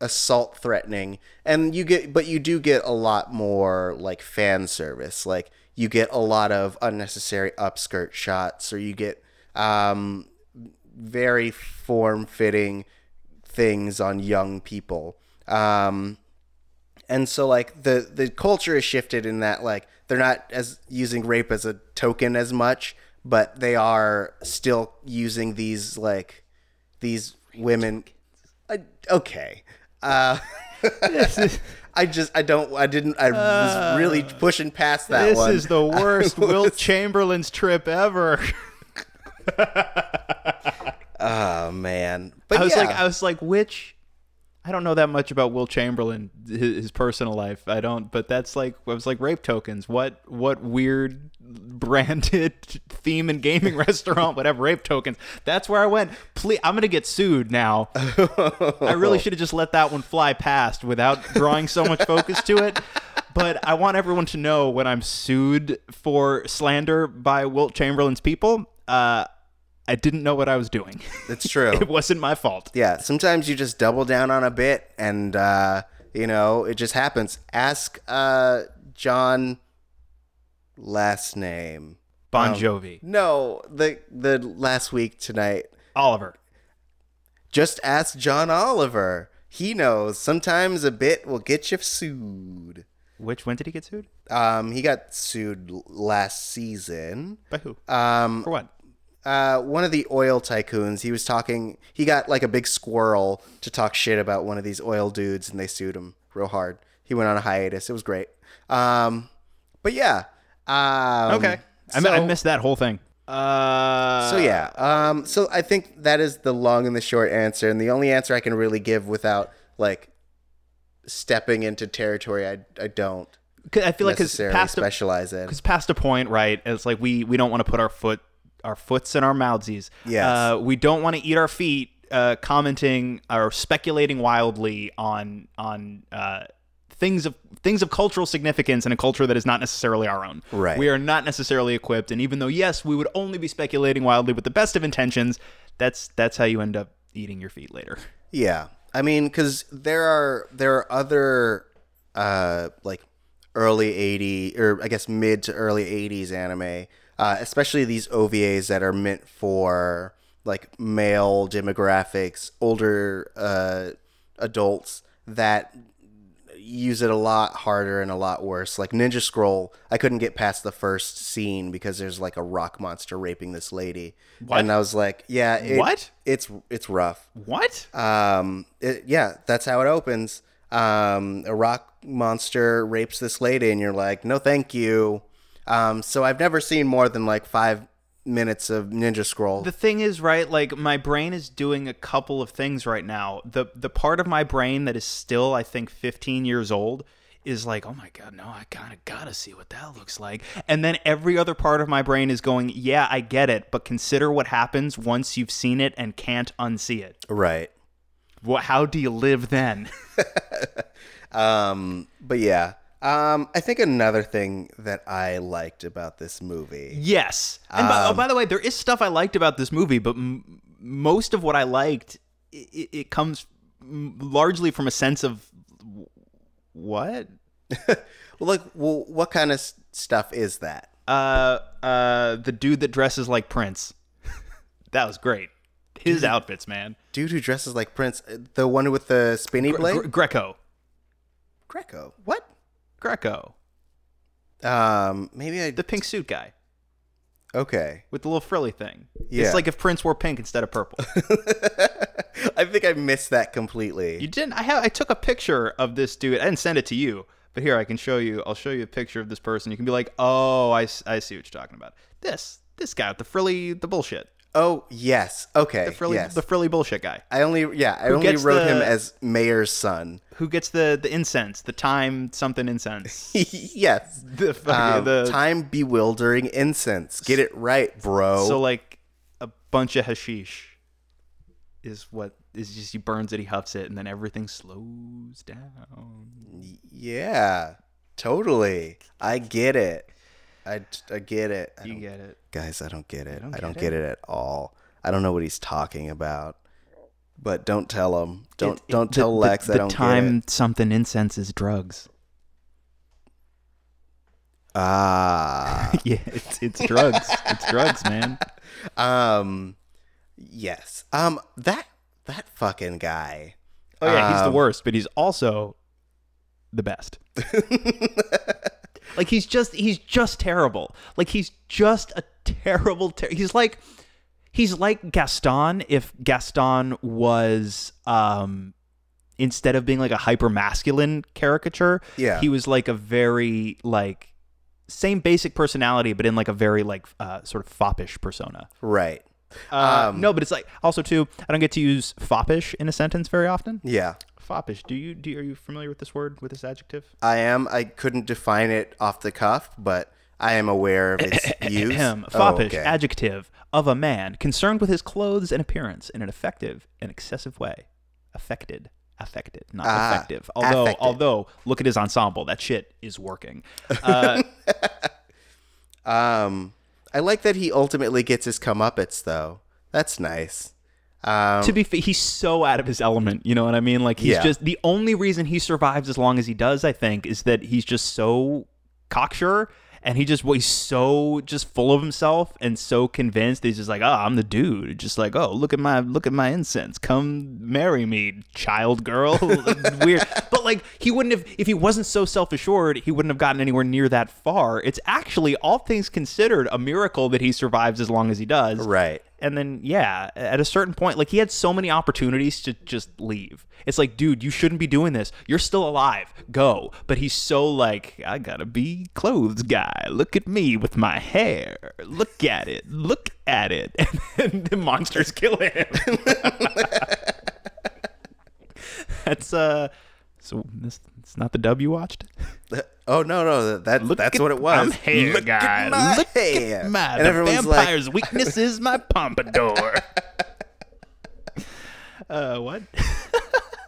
S3: assault threatening and you get but you do get a lot more like fan service. Like you get a lot of unnecessary upskirt shots or you get um very form fitting things on young people. Um and so like the the culture is shifted in that like they're not as using rape as a token as much but they are still using these like these women I, okay uh I just I don't I didn't I was really pushing past that
S4: Uh, this
S3: one.
S4: is the worst
S3: I Wilt
S4: Chamberlain's trip ever.
S3: Oh man. But
S4: I was
S3: yeah.
S4: like, I was like, which? I don't know that much about Wilt Chamberlain, his, his personal life. I don't, but that's like, I was like, rape tokens. What, what weird branded theme and gaming restaurant, whatever, rape tokens. That's where I went. Please, I'm gonna get sued now. I really should have just let that one fly past without drawing so much focus to it. But I want everyone to know when I'm sued for slander by Wilt Chamberlain's people, uh, I didn't know what I was doing.
S3: That's true.
S4: it wasn't my fault.
S3: yeah, sometimes you just double down on a bit and uh you know, it just happens. Ask uh John last name.
S4: Bon Jovi.
S3: No, the the last week tonight.
S4: Oliver.
S3: Just ask John Oliver. He knows. Sometimes a bit will get you sued.
S4: Which when did he get sued?
S3: Um, he got sued last season.
S4: By who?
S3: Um,
S4: For what?
S3: Uh, one of the oil tycoons. He was talking. He got like a big squirrel to talk shit about one of these oil dudes, and they sued him real hard. He went on a hiatus. It was great. Um, but yeah. Um,
S4: Okay. I,
S3: so-
S4: I missed that whole thing. Uh,
S3: So yeah, um, so I think that is the long and the short answer, and the only answer I can really give without like stepping into territory I I don't.
S4: I feel like because
S3: necessarily
S4: past a,
S3: specialize in.
S4: cause past a point, right? It's like we we don't want to put our foot our foots and our mouthsies.
S3: Yes.
S4: Uh, we don't want to eat our feet uh, commenting or speculating wildly on on uh, things of things of cultural significance in a culture that is not necessarily our own.
S3: Right.
S4: We are not necessarily equipped, and even though yes, we would only be speculating wildly with the best of intentions, that's that's how you end up eating your feet later.
S3: Yeah, I mean, because there are there are other uh like early '80 or I guess mid to early '80s anime, uh, especially these OVAs that are meant for like male demographics, older uh, adults that use it a lot harder and a lot worse. Like Ninja Scroll, I couldn't get past the first scene because there's like a rock monster raping this lady, and I was like, yeah, it,
S4: What?
S3: It's it's rough.
S4: What?
S3: Um, it, yeah, that's how it opens. Um, a rock monster rapes this lady, and you're like, no, thank you. Um, so I've never seen more than like five minutes of Ninja Scroll.
S4: the thing is right like my brain is doing a couple of things right now the the part of my brain that is still i think 15 years old is like, oh my god, no, I kind of gotta see what that looks like. And then every other part of my brain is going, yeah, I get it, but consider what happens once you've seen it and can't unsee it.
S3: Right.
S4: What? How do you live then?
S3: Um, but yeah. Um, I think another thing that I liked about this movie.
S4: yes. And by, oh, by the way, there is stuff I liked about this movie, but m- most of what I liked, it, it comes largely from a sense of what
S3: Well, like, well, what kind of stuff is that?
S4: uh uh the dude that dresses like Prince. that was great. His outfits, man.
S3: Dude who dresses like Prince, uh, the one with the spinny blade.
S4: Gre- Greco.
S3: Greco. What?
S4: Greco.
S3: Um, maybe I.
S4: The pink suit guy
S3: okay.
S4: with the little frilly thing.
S3: Yeah.
S4: It's like if Prince wore pink instead of purple.
S3: I think I missed that completely.
S4: you didn't I have I took a picture of this dude. I didn't send it to you, but here I can show you. I'll show you a picture of this person. You can be like, "Oh, I see what you're talking about." This this guy with the frilly the bullshit.
S3: Oh yes. Okay.
S4: The frilly
S3: yes.
S4: the frilly bullshit guy.
S3: I only yeah I
S4: Who
S3: only wrote him as Mayor's son.
S4: Who gets the the incense, the time something incense.
S3: yes.
S4: the,
S3: Um,
S4: the
S3: time bewildering incense. Get it right, bro.
S4: So like a bunch of hashish is what is just he burns it, he huffs it, and then everything slows down.
S3: yeah, totally. I get it. I, I get it. I
S4: You get it.
S3: guys, I don't get it.
S4: don't
S3: I don't
S4: get
S3: get it at all. I don't know what he's talking about. But don't tell him. Don't
S4: It- it-
S3: don't tell
S4: the-
S3: Lex
S4: The,
S3: I don't
S4: time
S3: get it.
S4: something incense is drugs.
S3: Ah.
S4: yeah, it's it's drugs. it's drugs, man.
S3: um. Yes. Um. That that fucking guy.
S4: Oh yeah, he's the
S3: Um,
S4: worst, but he's also the best. like he's just he's just terrible. Like he's just a terrible. Ter- he's like he's like Gaston if Gaston was um instead of being like a hyper masculine caricature,
S3: Yeah.
S4: he was like a very like same basic personality, but in like a very like uh, sort of foppish persona.
S3: Right.
S4: Uh,
S3: Um,
S4: no, but it's like also too. I don't get to use foppish in a sentence very often.
S3: Yeah.
S4: Foppish. Do you do? Are you familiar with this word with this adjective?
S3: I am. I couldn't define it off the cuff, but I am aware of its use. Oh,
S4: Foppish.
S3: okay.
S4: Adjective of a man concerned with his clothes and appearance in an effective and excessive way. Affected. Affected, not
S3: Ah,
S4: effective. Although,
S3: affected.
S4: although, look at his ensemble. That shit is working. Uh,
S3: Um, I like that he ultimately gets his comeuppance, though. That's nice. Um,
S4: to be fair, he's so out of his element. You know what I mean? Like he's
S3: Yeah.
S4: just the only reason he survives as long as he does. I think is that he's just so cocksure. And he just was so just full of himself and so convinced. He's just like, oh, I'm the dude. Just like, oh, look at my look at my incense. Come marry me, child girl. Weird, but like he wouldn't have if he wasn't so self assured. He wouldn't have gotten anywhere near that far. It's actually, all things considered, a miracle that he survives as long as he does
S3: right.
S4: And then yeah at a certain point like he had so many opportunities to just leave. It's like dude you shouldn't be doing this. You're still alive. Go. But he's so like i gotta be clothes guy. Look at me with my hair. Look at it. Look at it. And the monsters kill him. That's uh so this it's not the dub you watched
S3: Oh no, no, that
S4: Look
S3: that's
S4: at-
S3: what it was.
S6: I'm hair
S3: Look
S6: guy.
S3: At my
S6: Look
S3: hair.
S6: at my
S3: and
S6: the
S3: everyone's
S6: vampire's
S3: like,
S6: weakness is my pompadour.
S4: uh what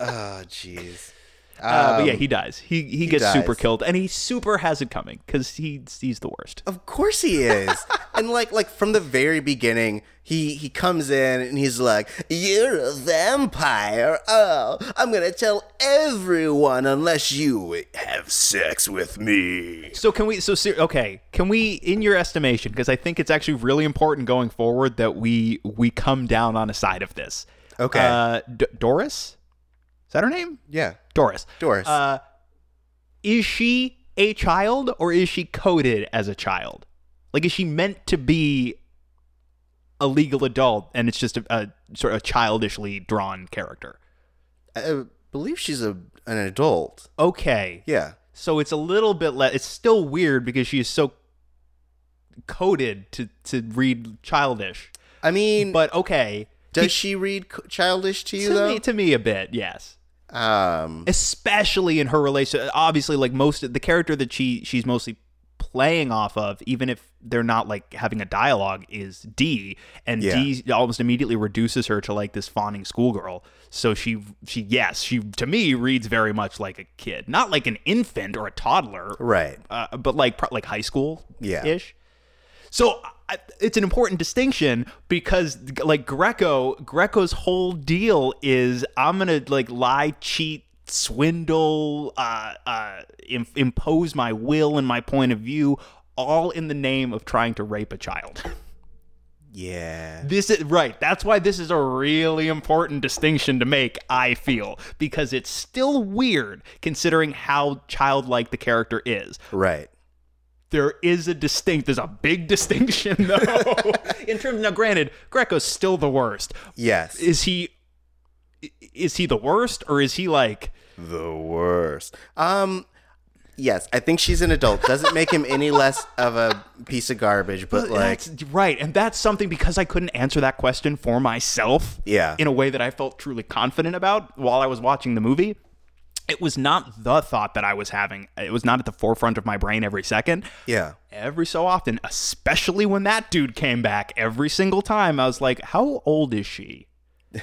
S3: oh, jeez.
S4: Uh, but yeah
S3: Um,
S4: he dies he he, gets
S3: dies.
S4: super killed and he super has it coming because he's he's the worst
S3: Of course he is. and like like from the very beginning, he he comes in and he's like, "You're a vampire. Oh, I'm going to tell everyone unless you have sex with me."
S4: So can we? So okay, can we, in your estimation, because I think it's actually really important going forward that we we come down on a side of this.
S3: Okay.
S4: Uh, D- Doris, is that her name?
S3: Yeah.
S4: Doris.
S3: Doris.
S4: Uh, is she a child or is she coded as a child? Like, is she meant to be a legal adult and it's just a, a sort of childishly drawn character?
S3: I believe she's a an adult.
S4: Okay.
S3: Yeah.
S4: So it's a little bit less. It's still weird because she is so coded to to read childish.
S3: I mean,
S4: But okay,
S3: does she read childish to you
S4: to
S3: though?
S4: me, to me a bit, yes.
S3: Um,
S4: especially in her relation obviously like most of the character that she she's mostly playing off of even if they're not like having a dialogue is D and
S3: Yeah.
S4: D almost immediately reduces her to like this fawning schoolgirl so she she yes she to me reads very much like a kid not like an infant or a toddler
S3: right.
S4: uh, but like like high school
S3: Yeah.
S4: ish. So I, it's an important distinction because like Greco, Greco's whole deal is I'm gonna like lie, cheat, swindle, uh, uh, im- impose my will and my point of view, all in the name of trying to rape a child.
S3: Yeah.
S4: This is right. That's why this is a really important distinction to make, I feel, because it's still weird considering how childlike the character is
S3: Right.
S4: There is a distinct there's a big distinction though in terms now granted greco's still the worst
S3: Yes.
S4: is he is he the worst or is he like
S3: the worst. Um yes, I think she's an adult. Doesn't make him any less of a piece of garbage, but like
S4: that's right and that's something because i couldn't answer that question for myself
S3: Yeah.
S4: in a way that i felt truly confident about while i was watching the movie it was not the thought that i was having it was not at the forefront of my brain every second
S3: yeah.
S4: every so often especially when that dude came back every single time i was like how old is she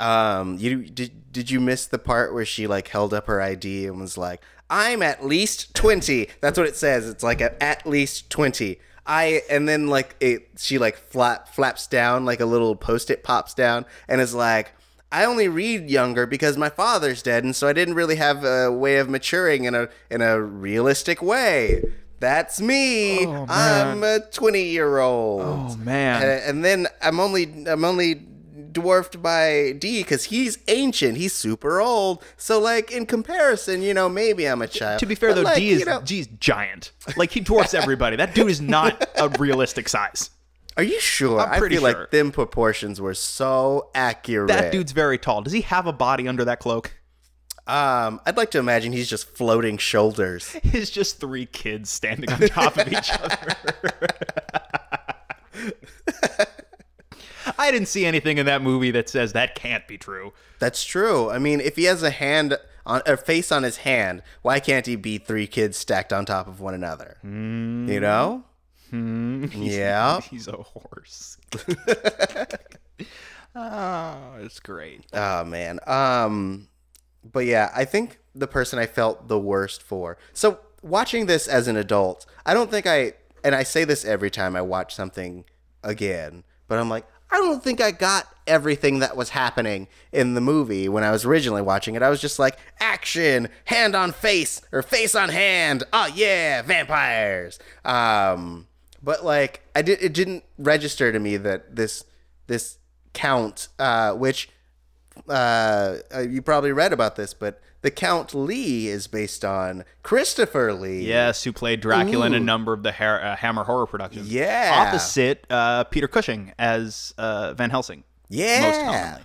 S3: Um you did did you miss the part where she like held up her ID and was like, "I'm at least 20." That's what it says. It's like at, at least 20. I and then like it she like flap flaps down like a little post-it pops down and is like I only read younger because my father's dead, and so I didn't really have a way of maturing in a in a realistic way. That's me. I'm a 20 year old.
S4: oh man
S3: Uh, and then I'm only I'm only dwarfed by D because he's ancient. He's super old. So like in comparison, you know, maybe I'm a child.
S4: To be fair
S3: But,
S4: though,
S3: like,
S4: D is
S3: you know-
S4: D's giant. Like he dwarfs everybody. That dude is not a realistic size.
S3: Are you sure? I feel
S4: sure.
S3: like them proportions were so accurate.
S4: That dude's very tall. Does he have a body under that cloak?
S3: Um, I'd like to imagine he's just floating shoulders.
S4: He's just three kids standing on top of each other. I didn't see anything in that movie that says that can't be true.
S3: That's true. I mean, if he has a hand on a face on his hand, why can't he be three kids stacked on top of one another? You know? yeah.
S4: He's a horse. oh, it's great.
S3: Oh man. Um but yeah, I think the person I felt the worst for. So watching this as an adult, I don't think I and I say this every time I watch something again, but I'm like, I don't think I got everything that was happening in the movie when I was originally watching it. I was just like, action, hand on face or face on hand. Oh yeah, vampires. Um but like I did it didn't register to me that this this count uh which uh, uh, you probably read about this, but the Count Lee is based on Christopher Lee.
S4: Yes, who played Dracula in a number of the Har- uh, Hammer horror productions.
S3: Yeah.
S4: Opposite uh, Peter Cushing as uh, Van Helsing.
S3: yeah.
S4: Most commonly.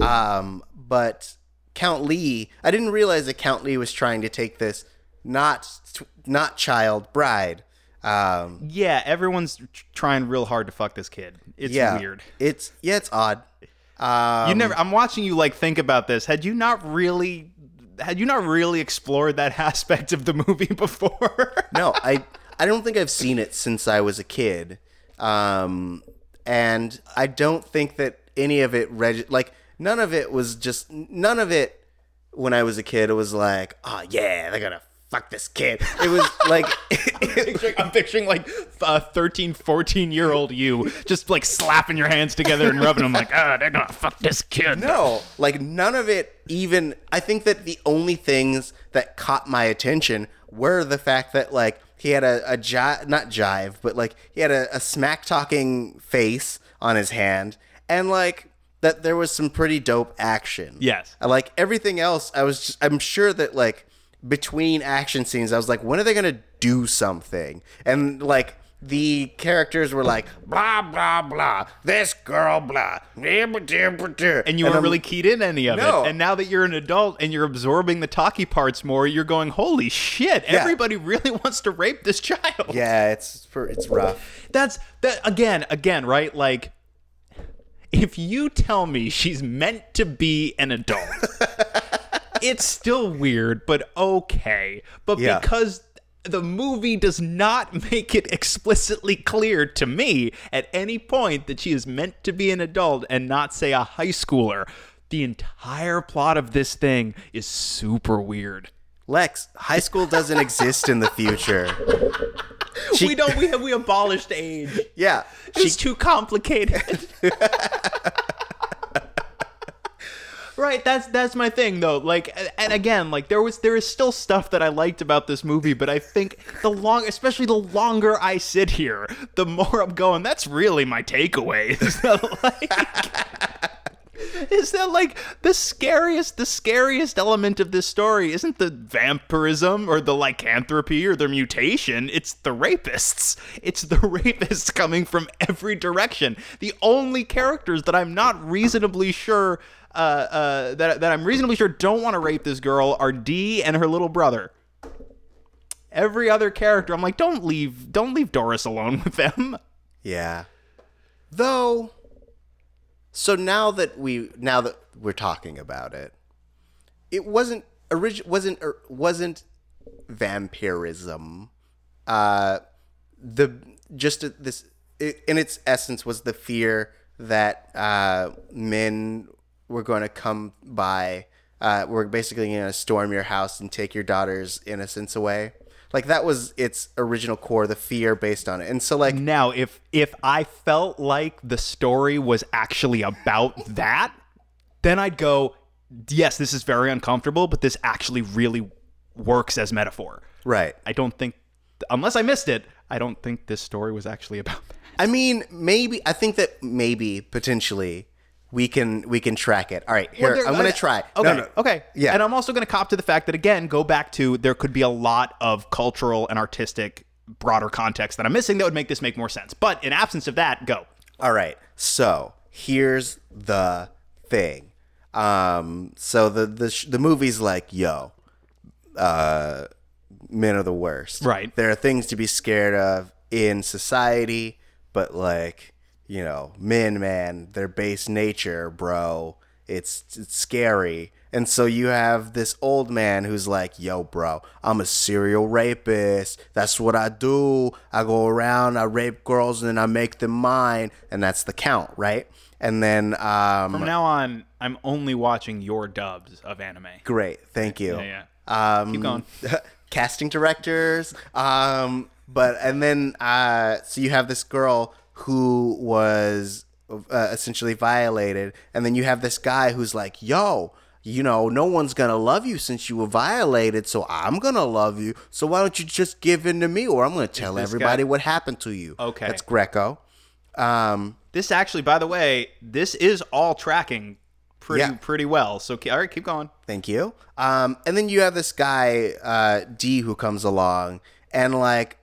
S3: Um, but Count Lee, I didn't realize that Count Lee was trying to take this not not child bride. Um,
S4: Yeah, everyone's trying real hard to fuck this kid. It's
S3: yeah,
S4: weird.
S3: It's yeah, it's odd. Um,
S4: You never. I'm watching you like think about this. Had you not really, had you not really explored that aspect of the movie before?
S3: no, I I don't think I've seen it since I was a kid, um, and I don't think that any of it reg- like none of it was just none of it when I was a kid. It was like, oh yeah, they're gonna fuck this kid. It was like,
S4: picturing, I'm picturing like a 13, 14 year old you just like slapping your hands together and rubbing them like, ah, they're gonna fuck this kid.
S3: no, like none of it even. I think that the only things that caught my attention were the fact that like he had a, a jive, not jive, but like he had a, a smack talking face on his hand, and like that there was some pretty dope action.
S4: Yes.
S3: Like everything else. I was just, I'm sure that like between action scenes, I was like, when are they gonna do something? And like the characters were like, blah blah blah, this girl blah, and
S4: And you weren't really keyed in any of
S3: No.
S4: it. And now that you're an adult and you're absorbing the talkie parts more, you're going, holy shit, everybody really wants to rape this child.
S3: Yeah, it's for it's rough.
S4: That's that again, again, right? Like if you tell me she's meant to be an adult it's still weird, but okay. But
S3: Yeah.
S4: because the movie does not make it explicitly clear to me at any point that she is meant to be an adult and not say a high schooler, the entire plot of this thing is super weird.
S3: Lex, high school doesn't exist in the future.
S4: we don't we have we abolished age.
S3: Yeah.
S4: It's too complicated. right, that's that's my thing though. Like and again, like there was there is still stuff that I liked about this movie, but I think the long especially the longer I sit here, the more I'm going, that's really my takeaway. Is that like is that like the scariest the scariest element of this story isn't the vampirism or the lycanthropy or the mutation it's the rapists it's the rapists coming from every direction the only characters that i'm not reasonably sure uh, uh, that, that i'm reasonably sure don't want to rape this girl are dee and her little brother every other character i'm like don't leave don't leave doris alone with them
S3: Yeah. Though so now that we now that we're talking about it, it wasn't orig- wasn't er, wasn't vampirism. Uh the just this it, in its essence was the fear that uh men were going to come by uh were basically going to storm your house and take your daughter's innocence away. Like that was its original core, the fear based on it. And so like
S4: Now, if if I felt like the story was actually about that, then I'd go, yes, this is very uncomfortable, but this actually really works as metaphor.
S3: right.
S4: I don't think, unless I missed it, I don't think this story was actually about that.
S3: I mean, maybe I think that maybe potentially we can we can track it. All right, here
S4: Well,
S3: I'm gonna try.
S4: Okay,
S3: No, no.
S4: okay,
S3: Yeah.
S4: And I'm also going to cop to the fact that again, go back to there could be a lot of cultural and artistic broader context that I'm missing that would make this make more sense. But in absence of that, go.
S3: All right. So here's the thing. Um. So the the sh- the movie's like, yo, uh, men are the worst.
S4: Right.
S3: There are things to be scared of in society, but like you know, men, man, their base nature, bro. It's it's scary. And so you have this old man who's like, "Yo, bro, I'm a serial rapist. That's what I do. I go around, I rape girls, and then I make them mine, and that's the count, right?" And then, um,
S4: From now on, I'm only watching your dubs of anime.
S3: great, thank you.
S4: Yeah, yeah.
S3: Um,
S4: Keep going.
S3: casting directors. Um, but and then uh, so you have this girl who was uh, essentially violated, and then you have this guy who's like, "Yo." You know, no one's gonna love you since you were violated, so I'm gonna love you. So why don't you just give in to me, or I'm gonna tell everybody
S4: guy-
S3: what happened to you.
S4: Okay.
S3: that's Greco. Um,
S4: This actually, by the way, this is all tracking pretty
S3: Yeah.
S4: pretty well. So all right, keep going.
S3: Thank you. Um, and then you have this guy, uh, D, who comes along, and like,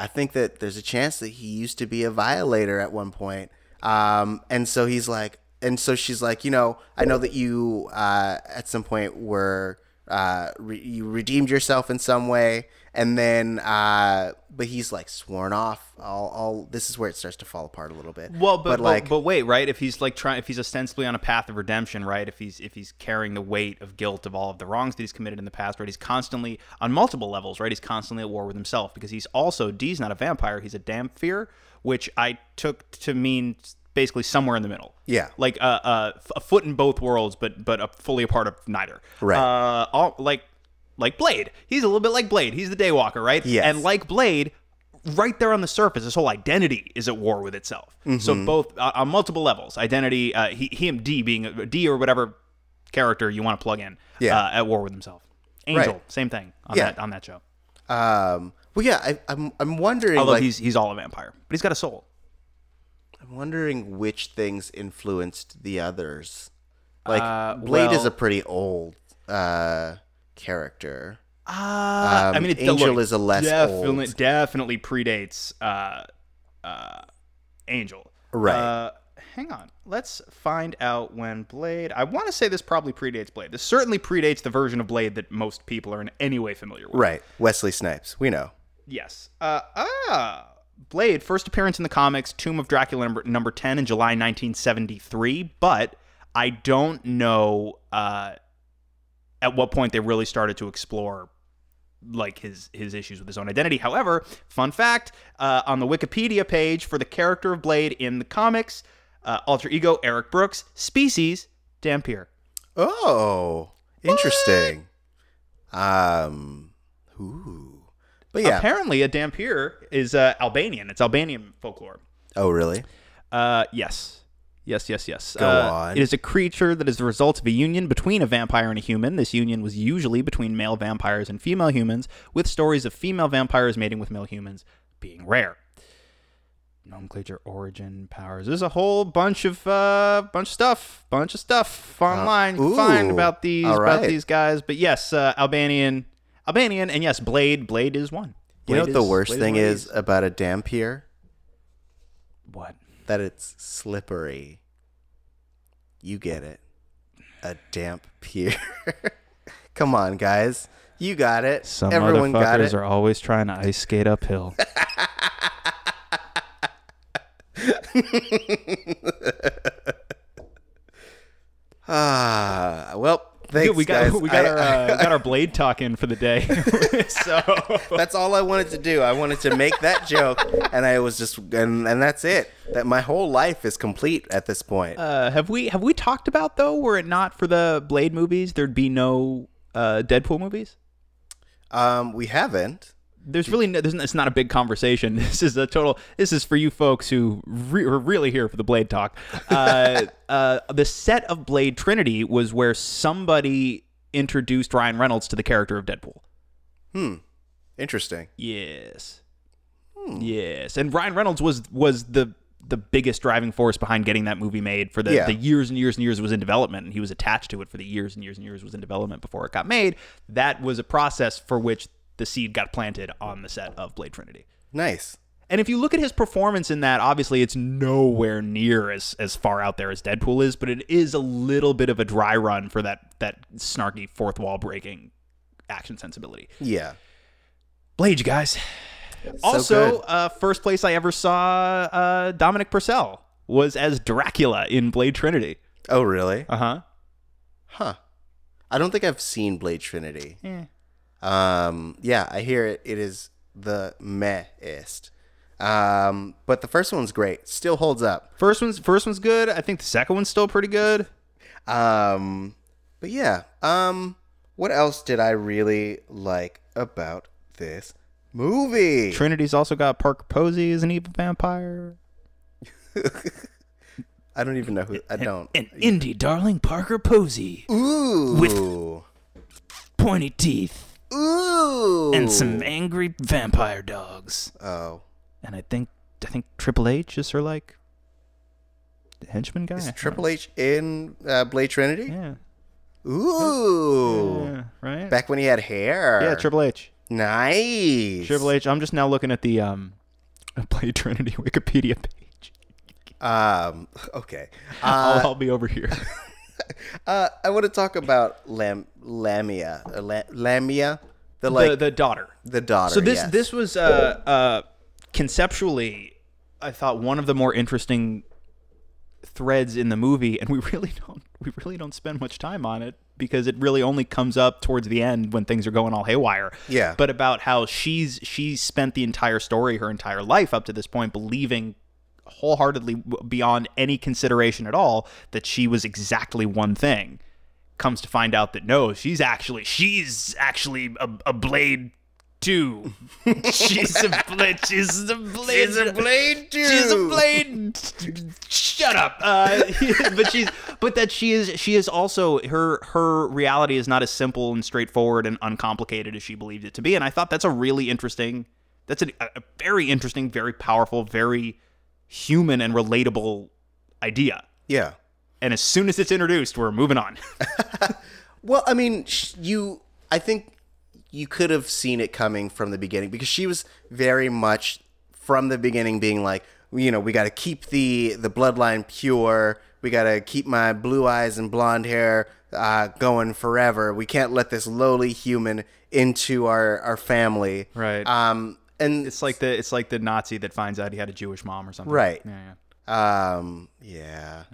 S3: I think that there's a chance that he used to be a violator at one point. Um, and so he's like, and so she's like, you know, I know that you uh, at some point were uh, re- you redeemed yourself in some way, and then, uh, but he's like sworn off. All, all this is where it starts to fall apart a little bit.
S4: Well, but, but
S3: like,
S4: but wait, right? If he's like trying, if he's ostensibly on a path of redemption, right? If he's if he's carrying the weight of guilt of all of the wrongs that he's committed in the past, right? He's constantly on multiple levels, right? He's constantly at war with himself because he's also D's not a vampire; he's a dhampir, which I took to mean basically somewhere in the middle.
S3: Yeah.
S4: like uh, uh, a foot in both worlds, but but a fully a part of neither.
S3: Right.
S4: Uh, all like like Blade. He's a little bit like Blade. He's the Daywalker, right?
S3: Yes.
S4: And like Blade, right there on the surface, his whole identity is at war with itself. So both uh, on multiple levels, identity, uh, he, him, D being a D or whatever character you want to plug in,
S3: Yeah.
S4: uh, at war with himself. Angel,
S3: Right.
S4: same thing on
S3: Yeah.
S4: that on that show.
S3: um, well, yeah, I, I'm, I'm wondering,
S4: Although
S3: like,
S4: he's he's all a vampire, but he's got a soul.
S3: I'm wondering which things influenced the others. Like
S4: Uh,
S3: Blade is a pretty old uh, character.
S4: Uh, I
S3: Um,
S4: mean, it,
S3: Angel
S4: look,
S3: is a less
S4: definitely
S3: old.
S4: definitely predates uh, uh, Angel.
S3: Right.
S4: Uh, hang on, let's find out when Blade. I want to say this probably predates Blade. This certainly predates the version of Blade that most people are in any way familiar with.
S3: Right, Wesley Snipes. We know.
S4: Yes. Uh, ah. Blade, first appearance in the comics, Tomb of Dracula number, number 10 in July 1973, but I don't know uh, at what point they really started to explore like his his issues with his own identity. However, fun fact uh, on the Wikipedia page for the character of Blade in the comics, uh, alter ego Eric Brooks, species Dhampir.
S3: Oh, interesting. Um, ooh, but yeah.
S4: Apparently, a Dhampir is uh, Albanian. It's Albanian folklore.
S3: oh, really?
S4: Uh, yes. Yes, yes, yes.
S3: Go
S4: Uh,
S3: on.
S4: It is a creature that is the result of a union between a vampire and a human. This union was usually between male vampires and female humans, with stories of female vampires mating with male humans being rare. Nomenclature, origin, powers. There's a whole bunch of uh, bunch of stuff, bunch of stuff online you can find about these
S3: All
S4: about these guys. But yes, uh, Albanian, Albanian, and yes, Blade. Blade is one.
S3: You know what the
S4: is-
S3: worst
S4: Blade
S3: thing
S4: one of
S3: is about a dhampir?
S4: What?
S3: That it's slippery. You get it. A damp pier. Come on, guys. You got it.
S4: Some
S3: Everyone got
S4: motherfuckers
S3: it.
S4: are always trying to ice skate uphill.
S3: Ah, well, thanks,
S4: Dude, we got
S3: guys.
S4: we got
S3: I-
S4: our uh, we got our blade talk in for the day. so
S3: That's all I wanted to do. I wanted to make that joke, and I was just, and and that's it. That my whole life is complete at this point.
S4: uh, have we have we talked about though? Were it not for the Blade movies, there'd be no uh, Deadpool movies.
S3: Um, we haven't.
S4: There's really no, there's, it's not a big conversation. This is a total. This is for you folks who re- are really here for the Blade talk. Uh, uh, the set of Blade Trinity was where somebody introduced Ryan Reynolds to the character of Deadpool. Hmm.
S3: Interesting.
S4: Yes. Yes. And Ryan Reynolds was was the the biggest driving force behind getting that movie made for the,
S3: Yeah.
S4: the years and years and years it was in development and he was attached to it for the years and years and years it was in development before it got made. That was a process for which the seed got planted on the set of Blade Trinity.
S3: Nice.
S4: And if you look at his performance in that, obviously it's nowhere near as, as far out there as Deadpool is, but it is a little bit of a dry run for that that snarky fourth wall breaking action sensibility.
S3: Yeah.
S4: Blade, you guys. also,
S3: good.
S4: uh, first place I ever saw uh, Dominic Purcell was as Dracula in Blade Trinity.
S3: Oh, really?
S4: Uh huh.
S3: Huh. I don't think I've seen Blade Trinity. Um, yeah, I hear it. It is the mehest. Um, but the first one's great. Still holds up.
S4: First one's first one's good. I think the second one's still pretty good.
S3: Um, but yeah. Um, what else did I really like about this movie?
S4: Trinity's also got Parker Posey as an evil vampire.
S3: I don't even know who. I don't.
S6: An indie darling Parker Posey.
S3: Ooh.
S6: With Pointy teeth.
S3: Ooh.
S6: And some angry vampire dogs.
S3: Oh.
S4: And I think I think Triple H is her like henchman guy.
S3: Is Triple H in uh, Blade Trinity?
S4: Yeah.
S3: Ooh.
S4: Yeah, right?
S3: Back when he had hair.
S4: yeah, Triple H.
S3: Nice.
S4: Triple H. I'm just now looking at the um Blade Trinity Wikipedia page.
S3: Um. Okay.
S4: I'll,
S3: Uh,
S4: I'll be over here.
S3: uh, I want to talk about Lam- Lamia. Uh, La- Lamia, the
S4: the
S3: like the,
S4: the daughter.
S3: daughter.
S4: So this
S3: yes.
S4: this was uh uh conceptually I thought one of the more interesting threads in the movie and we really don't we really don't spend much time on it because it really only comes up towards the end when things are going all haywire.
S3: Yeah.
S4: But about how she's she's spent the entire story her entire life up to this point believing wholeheartedly beyond any consideration at all that she was exactly one thing comes to find out that no she's actually
S6: She's actually a, a blade too. she's a blade. She's a blade.
S3: She's a blade too.
S6: She's a blade. Shut up.
S4: uh, but she's but that she is she is also her her reality is not as simple and straightforward and uncomplicated as she believed it to be and i thought that's a really interesting that's a, a very interesting very powerful very human and relatable idea
S3: Yeah.
S4: and as soon as it's introduced we're moving on
S3: Well, I mean, you. I think you could have seen it coming from the beginning because she was very much from the beginning being like, you know, we got to keep the the bloodline pure. We got to keep my blue eyes and blonde hair uh, going forever. We can't let this lowly human into our our family.
S4: Right.
S3: Um. And
S4: it's like the it's like the nazi that finds out he had a jewish mom or something
S3: Right.
S4: yeah, yeah.
S3: Um, yeah.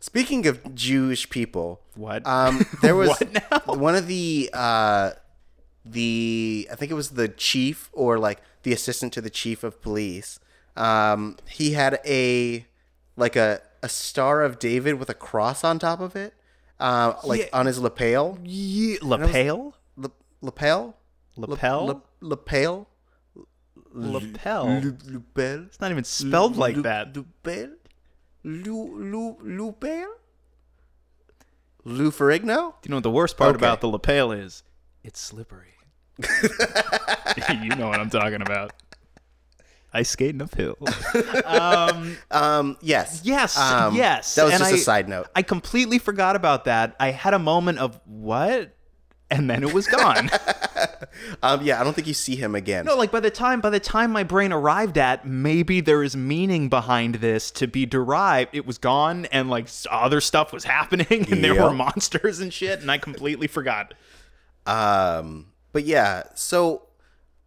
S3: Speaking of Jewish people,
S4: What?
S3: Um, there was
S4: What now?
S3: one of the uh, the I think it was the chief or like the assistant to the chief of police. Um, he had a like a a star of David with a cross on top of it, uh, like
S4: Yeah.
S3: on his lapel.
S4: Ye- lapel?
S3: La- lapel.
S4: Lapel?
S3: La- lapel.
S4: Lapel.
S3: Lapel.
S4: It's not even spelled like that.
S3: Lupel? Lu Lu? Lou Ferrigno?
S4: Do you know what the worst part
S3: Okay.
S4: about the lapel is? It's slippery. you know what I'm talking about. Ice skating uphill.
S3: Um, yes.
S4: Yes,
S3: Um,
S4: yes.
S3: That was
S4: and
S3: just
S4: a
S3: a side note.
S4: I completely forgot about that. I had a moment of what? And then it was gone.
S3: Um, yeah, I don't think you see him again.
S4: no, like by the time by the time my brain arrived at maybe there is meaning behind this to be derived, it was gone and like other stuff was happening and there were monsters and shit and I completely forgot.
S3: Um, but yeah, so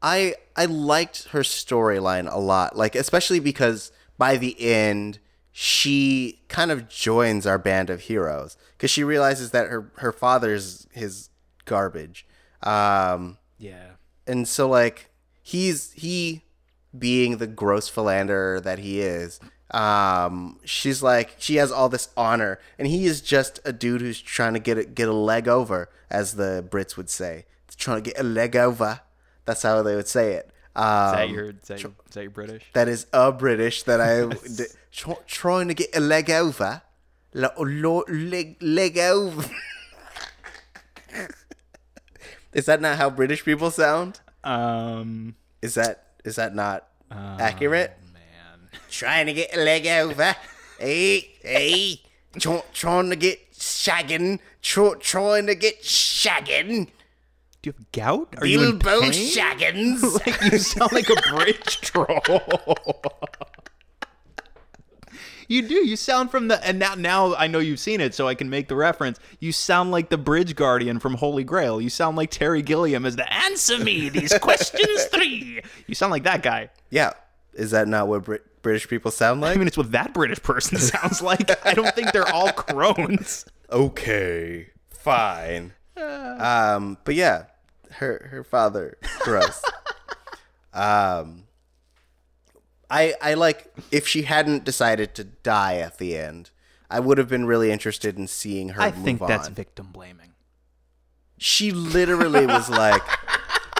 S3: I I liked her storyline a lot, like especially because by the end she kind of joins our band of heroes because she realizes that her her father's his garbage. Um,
S4: Yeah.
S3: and so like he's he being the gross philanderer that he is um she's like she has all this honor and he is just a dude who's trying to get a, get a leg over as the brits would say trying to get a leg over that's how they would say it um,
S4: Is that your is that, is that your British?
S3: that is a british that i d- tr- trying to get a leg over leg, leg over is that not how british people sound
S4: Um
S3: Is that is that not accurate?
S4: man.
S3: Trying to get a leg over. hey, hey. Try, trying to get shagging. Try, trying to get shagging.
S4: Do you have gout? Are you in
S3: Bilbo
S4: pain?
S3: Shaggins.
S4: like you sound like a bridge troll. you do. You sound from the and now now I know you've seen it, so I can make the reference. You sound like the bridge guardian from Holy Grail. You sound like Terry Gilliam as the answer me these questions three. You sound like that guy.
S3: yeah. Is that not what Brit- British people sound like?
S4: I mean, it's what that British person sounds like. I don't think they're all crones.
S3: okay. Fine. Um, but yeah, her her father gross. um I I like if she hadn't decided to die at the end, I would have been really interested in seeing her
S4: I
S3: move
S4: think that's
S3: on.
S4: victim blaming.
S3: she literally was like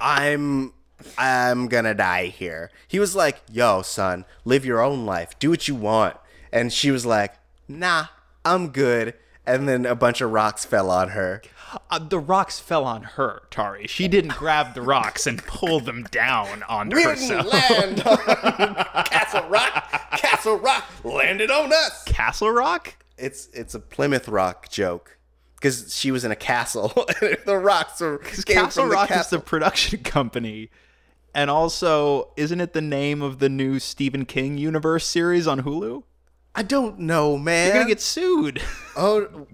S3: i'm i'm gonna die here. He was like yo son live your own life. Do what you want. And she was like nah i'm good. And then a bunch of rocks fell on her
S4: Uh, the rocks fell on her, Tari. She didn't grab the rocks and pull them down onto
S3: we
S4: herself.
S3: didn't land on castle rock castle rock landed on us
S4: Castle Rock?
S3: it's it's a plymouth rock joke because she was in a castle the rocks were came
S4: Castle
S3: from the
S4: Rock is
S3: castle.
S4: the production company. And also, isn't it the name of the new Stephen King universe series on Hulu?
S3: I don't know man
S4: You're gonna get sued.
S3: Oh,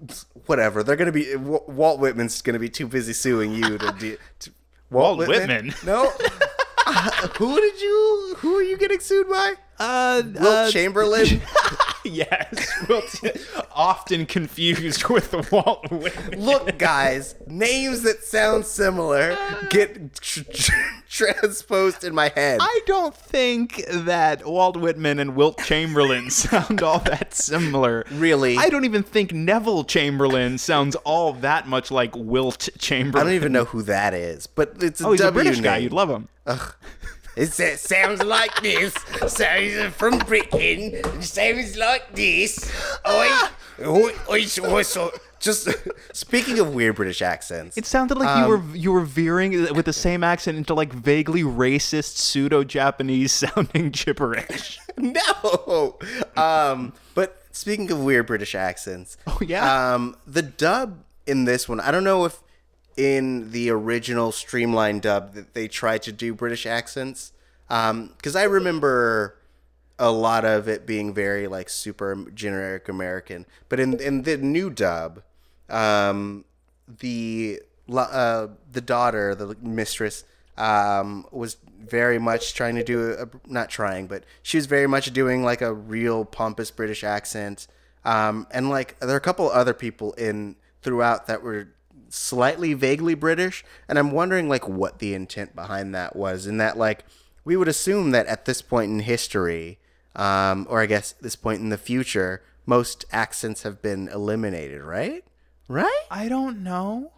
S3: whatever. They're gonna be Walt Whitman's gonna be too busy suing you to. De- to
S4: Walt Whitman?
S3: No. Uh, who did you? Who are you getting sued by?
S4: Uh,
S3: Wilt Chamberlain.
S4: yes, Wilt- often confused with Walt Whitman.
S3: Look, guys, names that sound similar get tr- tr- transposed in my head.
S4: I don't think that Walt Whitman and Wilt Chamberlain sound all that similar.
S3: Really?
S4: I don't even think Neville Chamberlain sounds all that much like Wilt Chamberlain.
S3: I don't even know who that is, but it's a
S4: Oh, he's a
S3: W
S4: British guy. You'd love him.
S3: It sounds like this. Sounds from Britain. It sounds like this. Oi, oi, oi, oi, so- Just speaking of weird British accents.
S4: It sounded like you were you were veering with the same accent into like vaguely racist pseudo Japanese sounding gibberish.
S3: no. Um, but speaking of weird British accents.
S4: Oh, yeah?
S3: Um, the dub in this one, I don't know if in the original streamlined dub that they tried to do British accents. Um, because I remember a lot of it being very like super generic American. But in in the new dub, um, the uh, the daughter, the mistress, um, was very much trying to do a, not trying, but she was very much doing like a real pompous British accent. Um, and like there are a couple other people in throughout that were slightly vaguely British, and I'm wondering like what the intent behind that was. In that like we would assume that at this point in history, um, or I guess this point in the future, most accents have been eliminated, right? Right?
S4: I don't know.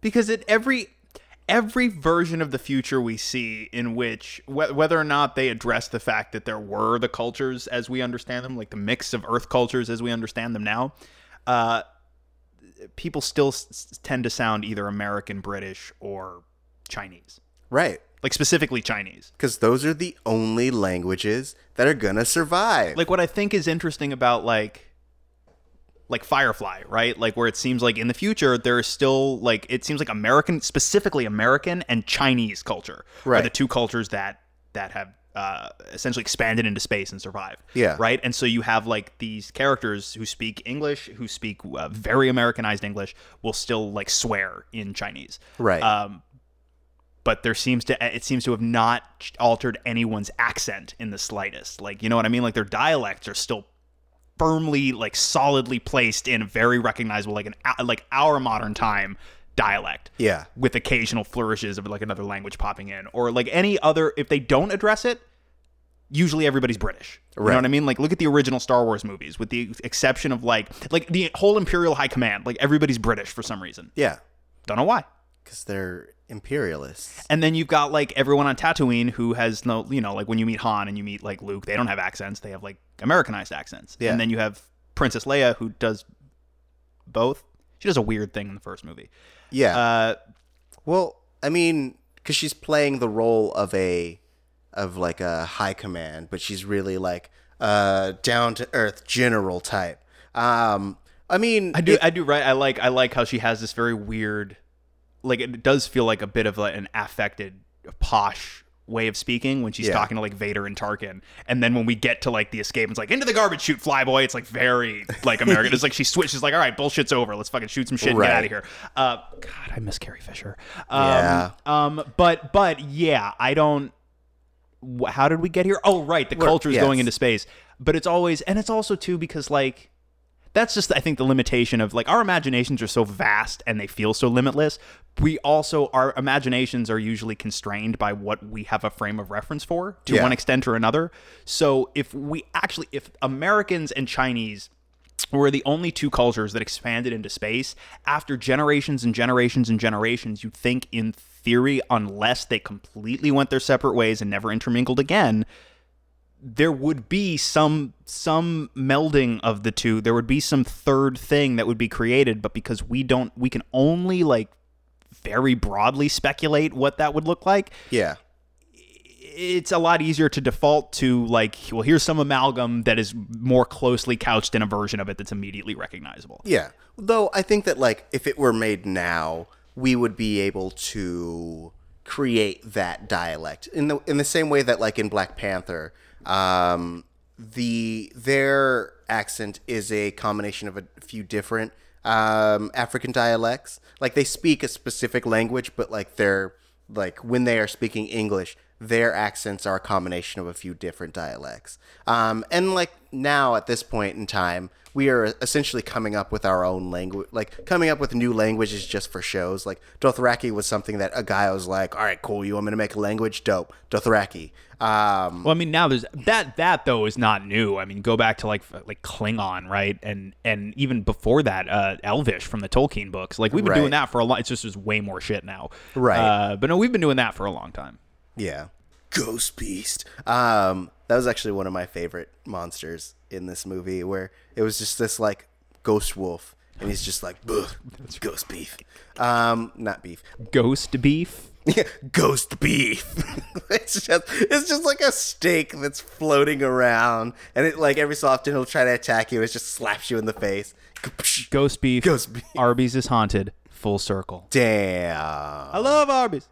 S4: Because at every every version of the future we see in which wh- whether or not they address the fact that there were the cultures as we understand them, like the mix of earth cultures as we understand them now, uh, people still s- tend to sound either American, British, or Chinese.
S3: Right.
S4: Like specifically Chinese.
S3: Because those are the only languages that are gonna survive.
S4: like what I think is interesting about like like Firefly, right? Like where it seems like in the future there's still like it seems like American specifically American and Chinese culture are
S3: Right.
S4: the two cultures that that have uh, essentially expanded into space and survive.
S3: Yeah.
S4: Right. And so you have like these characters who speak English, who speak uh, very Americanized English, will still like swear in Chinese.
S3: Right.
S4: Um, but there seems to it seems to have not altered anyone's accent in the slightest. Like you know what I mean? Like their dialects are still firmly like solidly placed in very recognizable like an like our modern time dialect.
S3: Yeah.
S4: With occasional flourishes of like another language popping in or like any other if they don't address it usually everybody's British. You
S3: Right.
S4: know what I mean? Like look at the original Star Wars movies with the exception of like like the whole Imperial High Command, like everybody's British for some reason.
S3: yeah.
S4: Don't know why.
S3: Because they're imperialists.
S4: And then you've got like everyone on Tatooine who has no, you know, like when you meet Han and you meet like Luke, they don't have accents. They have like Americanized accents.
S3: Yeah.
S4: And then you have Princess Leia who does both. She does a weird thing in the first movie.
S3: Yeah.
S4: Uh,
S3: well, I mean, because she's playing the role of a, of like a high command, but she's really like a down to earth general type. Um, I mean,
S4: I do, I do, right? I like, I like how she has this very weird, like it does feel like a bit of like an affected, posh way of speaking when she's
S3: Yeah.
S4: talking to like Vader and Tarkin, and then when we get to like the escape, it's like into the garbage chute, flyboy. It's like very like American. it's like she switches, like all right, bullshit's over. Let's fucking shoot some shit and get out of here. Uh, God, I miss Carrie Fisher. Um,
S3: Yeah.
S4: Um, but but yeah, I don't. How did we get here? Oh, right, the
S3: We're-
S4: culture's
S3: yes.
S4: going into space, but it's always and it's also too because like that's just I think the limitation of like our imaginations are so vast and they feel so limitless. We also our imaginations are usually constrained by what we have a frame of reference for to
S3: Yeah.
S4: one extent or another. So if we actually if Americans and Chinese were the only two cultures that expanded into space after generations and generations and generations you'd think in theory unless they completely went their separate ways and never intermingled again there would be some some melding of the two there would be some third thing that would be created but because we don't we can only like very broadly speculate what that would look like
S3: yeah.
S4: it's a lot easier to default to like well here's some amalgam that is more closely couched in a version of it that's immediately recognizable
S3: Yeah. Though I think that like if it were made now, we would be able to create that dialect in the in the same way that like in Black Panther, um, the their accent is a combination of a few different um, African dialects. Like they speak a specific language, but like they're like when they are speaking English, their accents are a combination of a few different dialects. Um, and like now at this point in time, we are essentially coming up with our own language, like coming up with new languages just for shows. Like Dothraki was something that a guy was like, "All right, cool, you want me to make a language? Dope, Dothraki." Um,
S4: well i mean now there's that that though is not new i mean go back to like like klingon right and and even before that uh elvish from the tolkien books like we've been
S3: Right.
S4: doing that for a lot it's just there's way more shit now
S3: Right.
S4: uh, but no we've been doing that for a long time
S3: Yeah. Ghost Beast. Um, that was actually one of my favorite monsters in this movie, where it was just this like ghost wolf, and he's just like, "Ugh, ghost beef." Um, not beef.
S4: ghost beef
S3: ghost beef. it's just it's just like a steak that's floating around, and it like every so often it'll try to attack you. It just slaps you in the face.
S4: ghost beef
S3: Ghost beef.
S4: arby's is haunted full circle
S3: Damn.
S4: i love arby's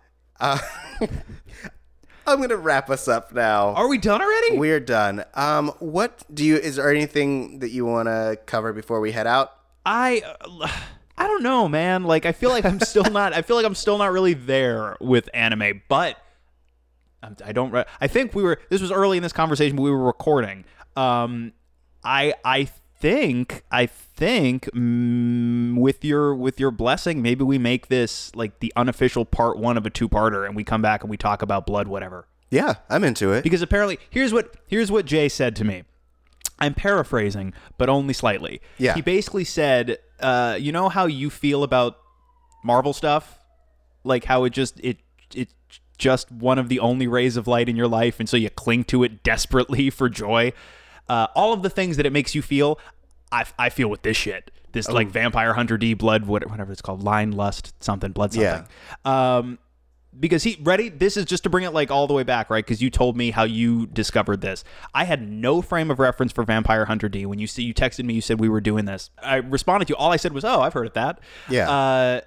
S3: I'm gonna wrap us up now.
S4: are we done already
S3: We're done. Um, what do you? Is there anything that you want to cover before we head out?
S4: I uh, I don't know, man. Like I feel like I'm still not. I feel like I'm still not really there with anime, but I'm- I don't. I think we were. This was early in this conversation, but we were recording. Um, I I think I think mm, with your with your blessing, maybe we make this like the unofficial part one of a two parter, and we come back and we talk about blood, whatever.
S3: Yeah, I'm into it.
S4: Because apparently, here's what here's what Jay said to me. I'm paraphrasing, but only slightly.
S3: Yeah.
S4: He basically said, uh, "You know how you feel about Marvel stuff, like how it just it it's just one of the only rays of light in your life, and so you cling to it desperately for joy. Uh, all of the things that it makes you feel, I, I feel with this shit. This like Vampire Hunter D, blood, whatever it's called, line lust, something, blood,
S3: Yeah.
S4: something. Um, because he ready this is just to bring it like all the way back right because you told me how you discovered this i had no frame of reference for vampire hunter d when you see you texted me you said we were doing this i responded to you all i said was oh i've heard of that
S3: Yeah.
S4: uh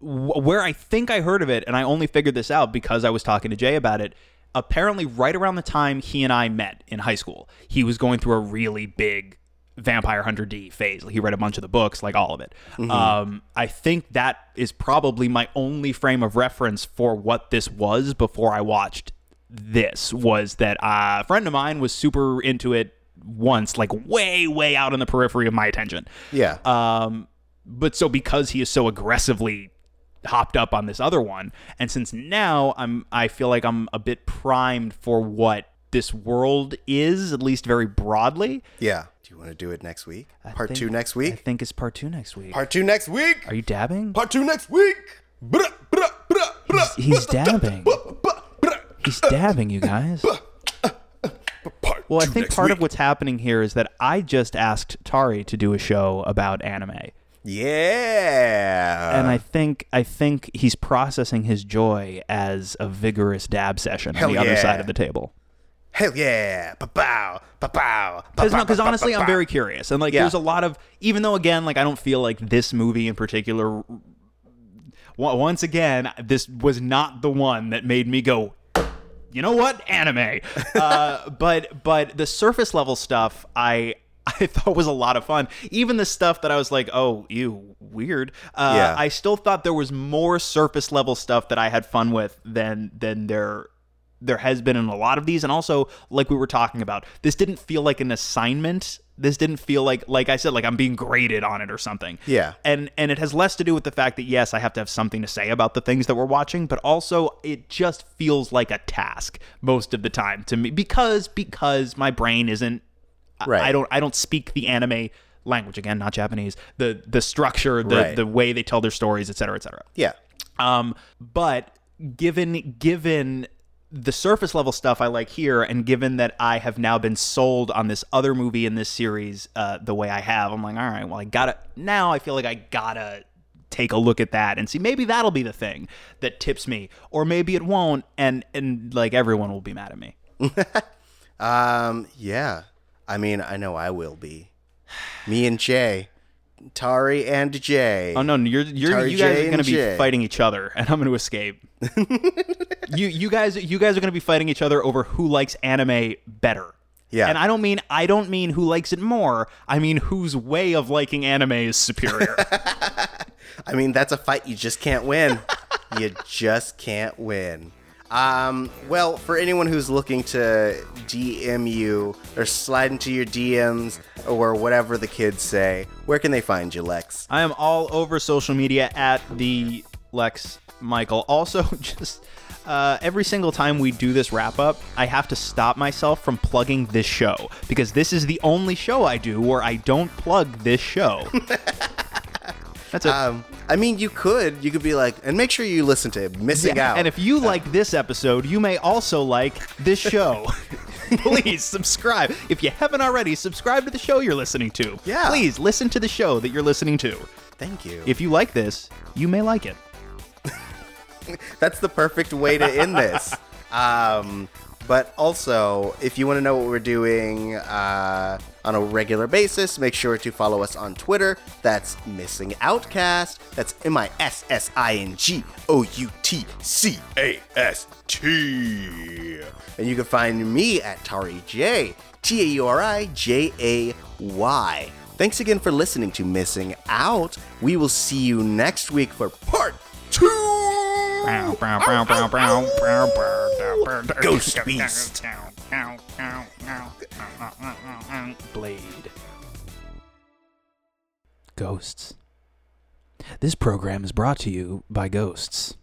S4: wh- where i think i heard of it and i only figured this out because i was talking to jay about it apparently right around the time he and i met in high school he was going through a really big Vampire Hunter D phase. He read a bunch of the books, like all of it. Um, I think that is probably my only frame of reference for what this was before I watched this. Was that uh, a friend of mine was super into it once, like way, way out in the periphery of my attention.
S3: yeah.
S4: Um, but so because he is so aggressively hopped up on this other one, and since now I'm, I feel like I'm a bit primed for what this world is, at least very broadly.
S3: yeah. Do you want to do it next week?
S4: I
S3: Part
S4: think-
S3: two next week?
S4: I think it's part two next week.
S3: Part two next week?
S4: Are you dabbing?
S3: Part two next week?
S4: He's, he's dabbing. He's dabbing, you guys. Well, I think part
S5: week.
S4: of what's happening here is that I just asked Tauri to do a show about anime.
S3: Yeah.
S4: and I think I think he's processing his joy as a vigorous dab session
S3: Hell
S4: on the other side of the table.
S3: Hell yeah. Pa-pow. Pa-pow.
S4: Because no, honestly, I'm very curious, and like,
S3: Yeah.
S4: there's a lot of even though again, like, I don't feel like this movie in particular. Once again, this was not the one that made me go. You know what, anime? uh, but but the surface level stuff, I I thought was a lot of fun. Even the stuff that I was like, oh, you weird. Uh,
S3: Yeah.
S4: I still thought there was more surface level stuff that I had fun with than than there there has been in a lot of these and also like we were talking about this didn't feel like an assignment this didn't feel like like i said like i'm being graded on it or something
S3: Yeah.
S4: and and it has less to do with the fact that yes i have to have something to say about the things that we're watching but also it just feels like a task most of the time to me because because my brain isn't
S3: Right.
S4: i don't i don't speak the anime language again not japanese the the structure the
S3: Right.
S4: the way they tell their stories et cetera et cetera
S3: Yeah.
S4: um, but given given the surface level stuff I like here, and given that I have now been sold on this other movie in this series uh, the way I have, I'm like, all right, well, I gotta now. I feel like I gotta take a look at that and see maybe that'll be the thing that tips me, or maybe it won't, and and like everyone will be mad at me.
S3: Um, yeah. I mean, I know I will be. Me and Jay. Tauri and Jay.
S4: Oh no, you're you're
S3: Tauri
S4: you guys
S3: J
S4: are gonna be
S3: J.
S4: fighting each other, and I'm gonna escape. you you guys you guys are gonna be fighting each other over who likes anime better.
S3: Yeah.
S4: And I don't mean I don't mean who likes it more. I mean whose way of liking anime is superior.
S3: I mean, that's a fight you just can't win. you just can't win. Um, well, for anyone who's looking to DM you or slide into your DMs or whatever the kids say, where can they find you, Lex?
S4: I am all over social media at the Lex Michael. Also, just uh, every single time we do this wrap up, I have to stop myself from plugging this show because this is the only show I do where I don't plug this show. That's it.
S3: Um, I mean, you could. You could be like, and make sure you listen to Missing Out.
S4: And if you like this episode, you may also like this show. Please subscribe. If you haven't already, subscribe to the show you're listening to.
S3: Yeah.
S4: Please listen to the show that you're listening to.
S3: Thank you.
S4: If you like this, you may like it.
S3: That's the perfect way to end this. Um, but also, if you want to know what we're doing uh, on a regular basis, make sure to follow us on Twitter. That's Missing Outcast. That's M I S S I N G O U T C A S T. And you can find me at Tauri J, T A U R I J A Y. Thanks again for listening to Missing Out. We will see you next week for part two. Ghost Beast.
S4: Blade. Ghosts. This program is brought to you by ghosts.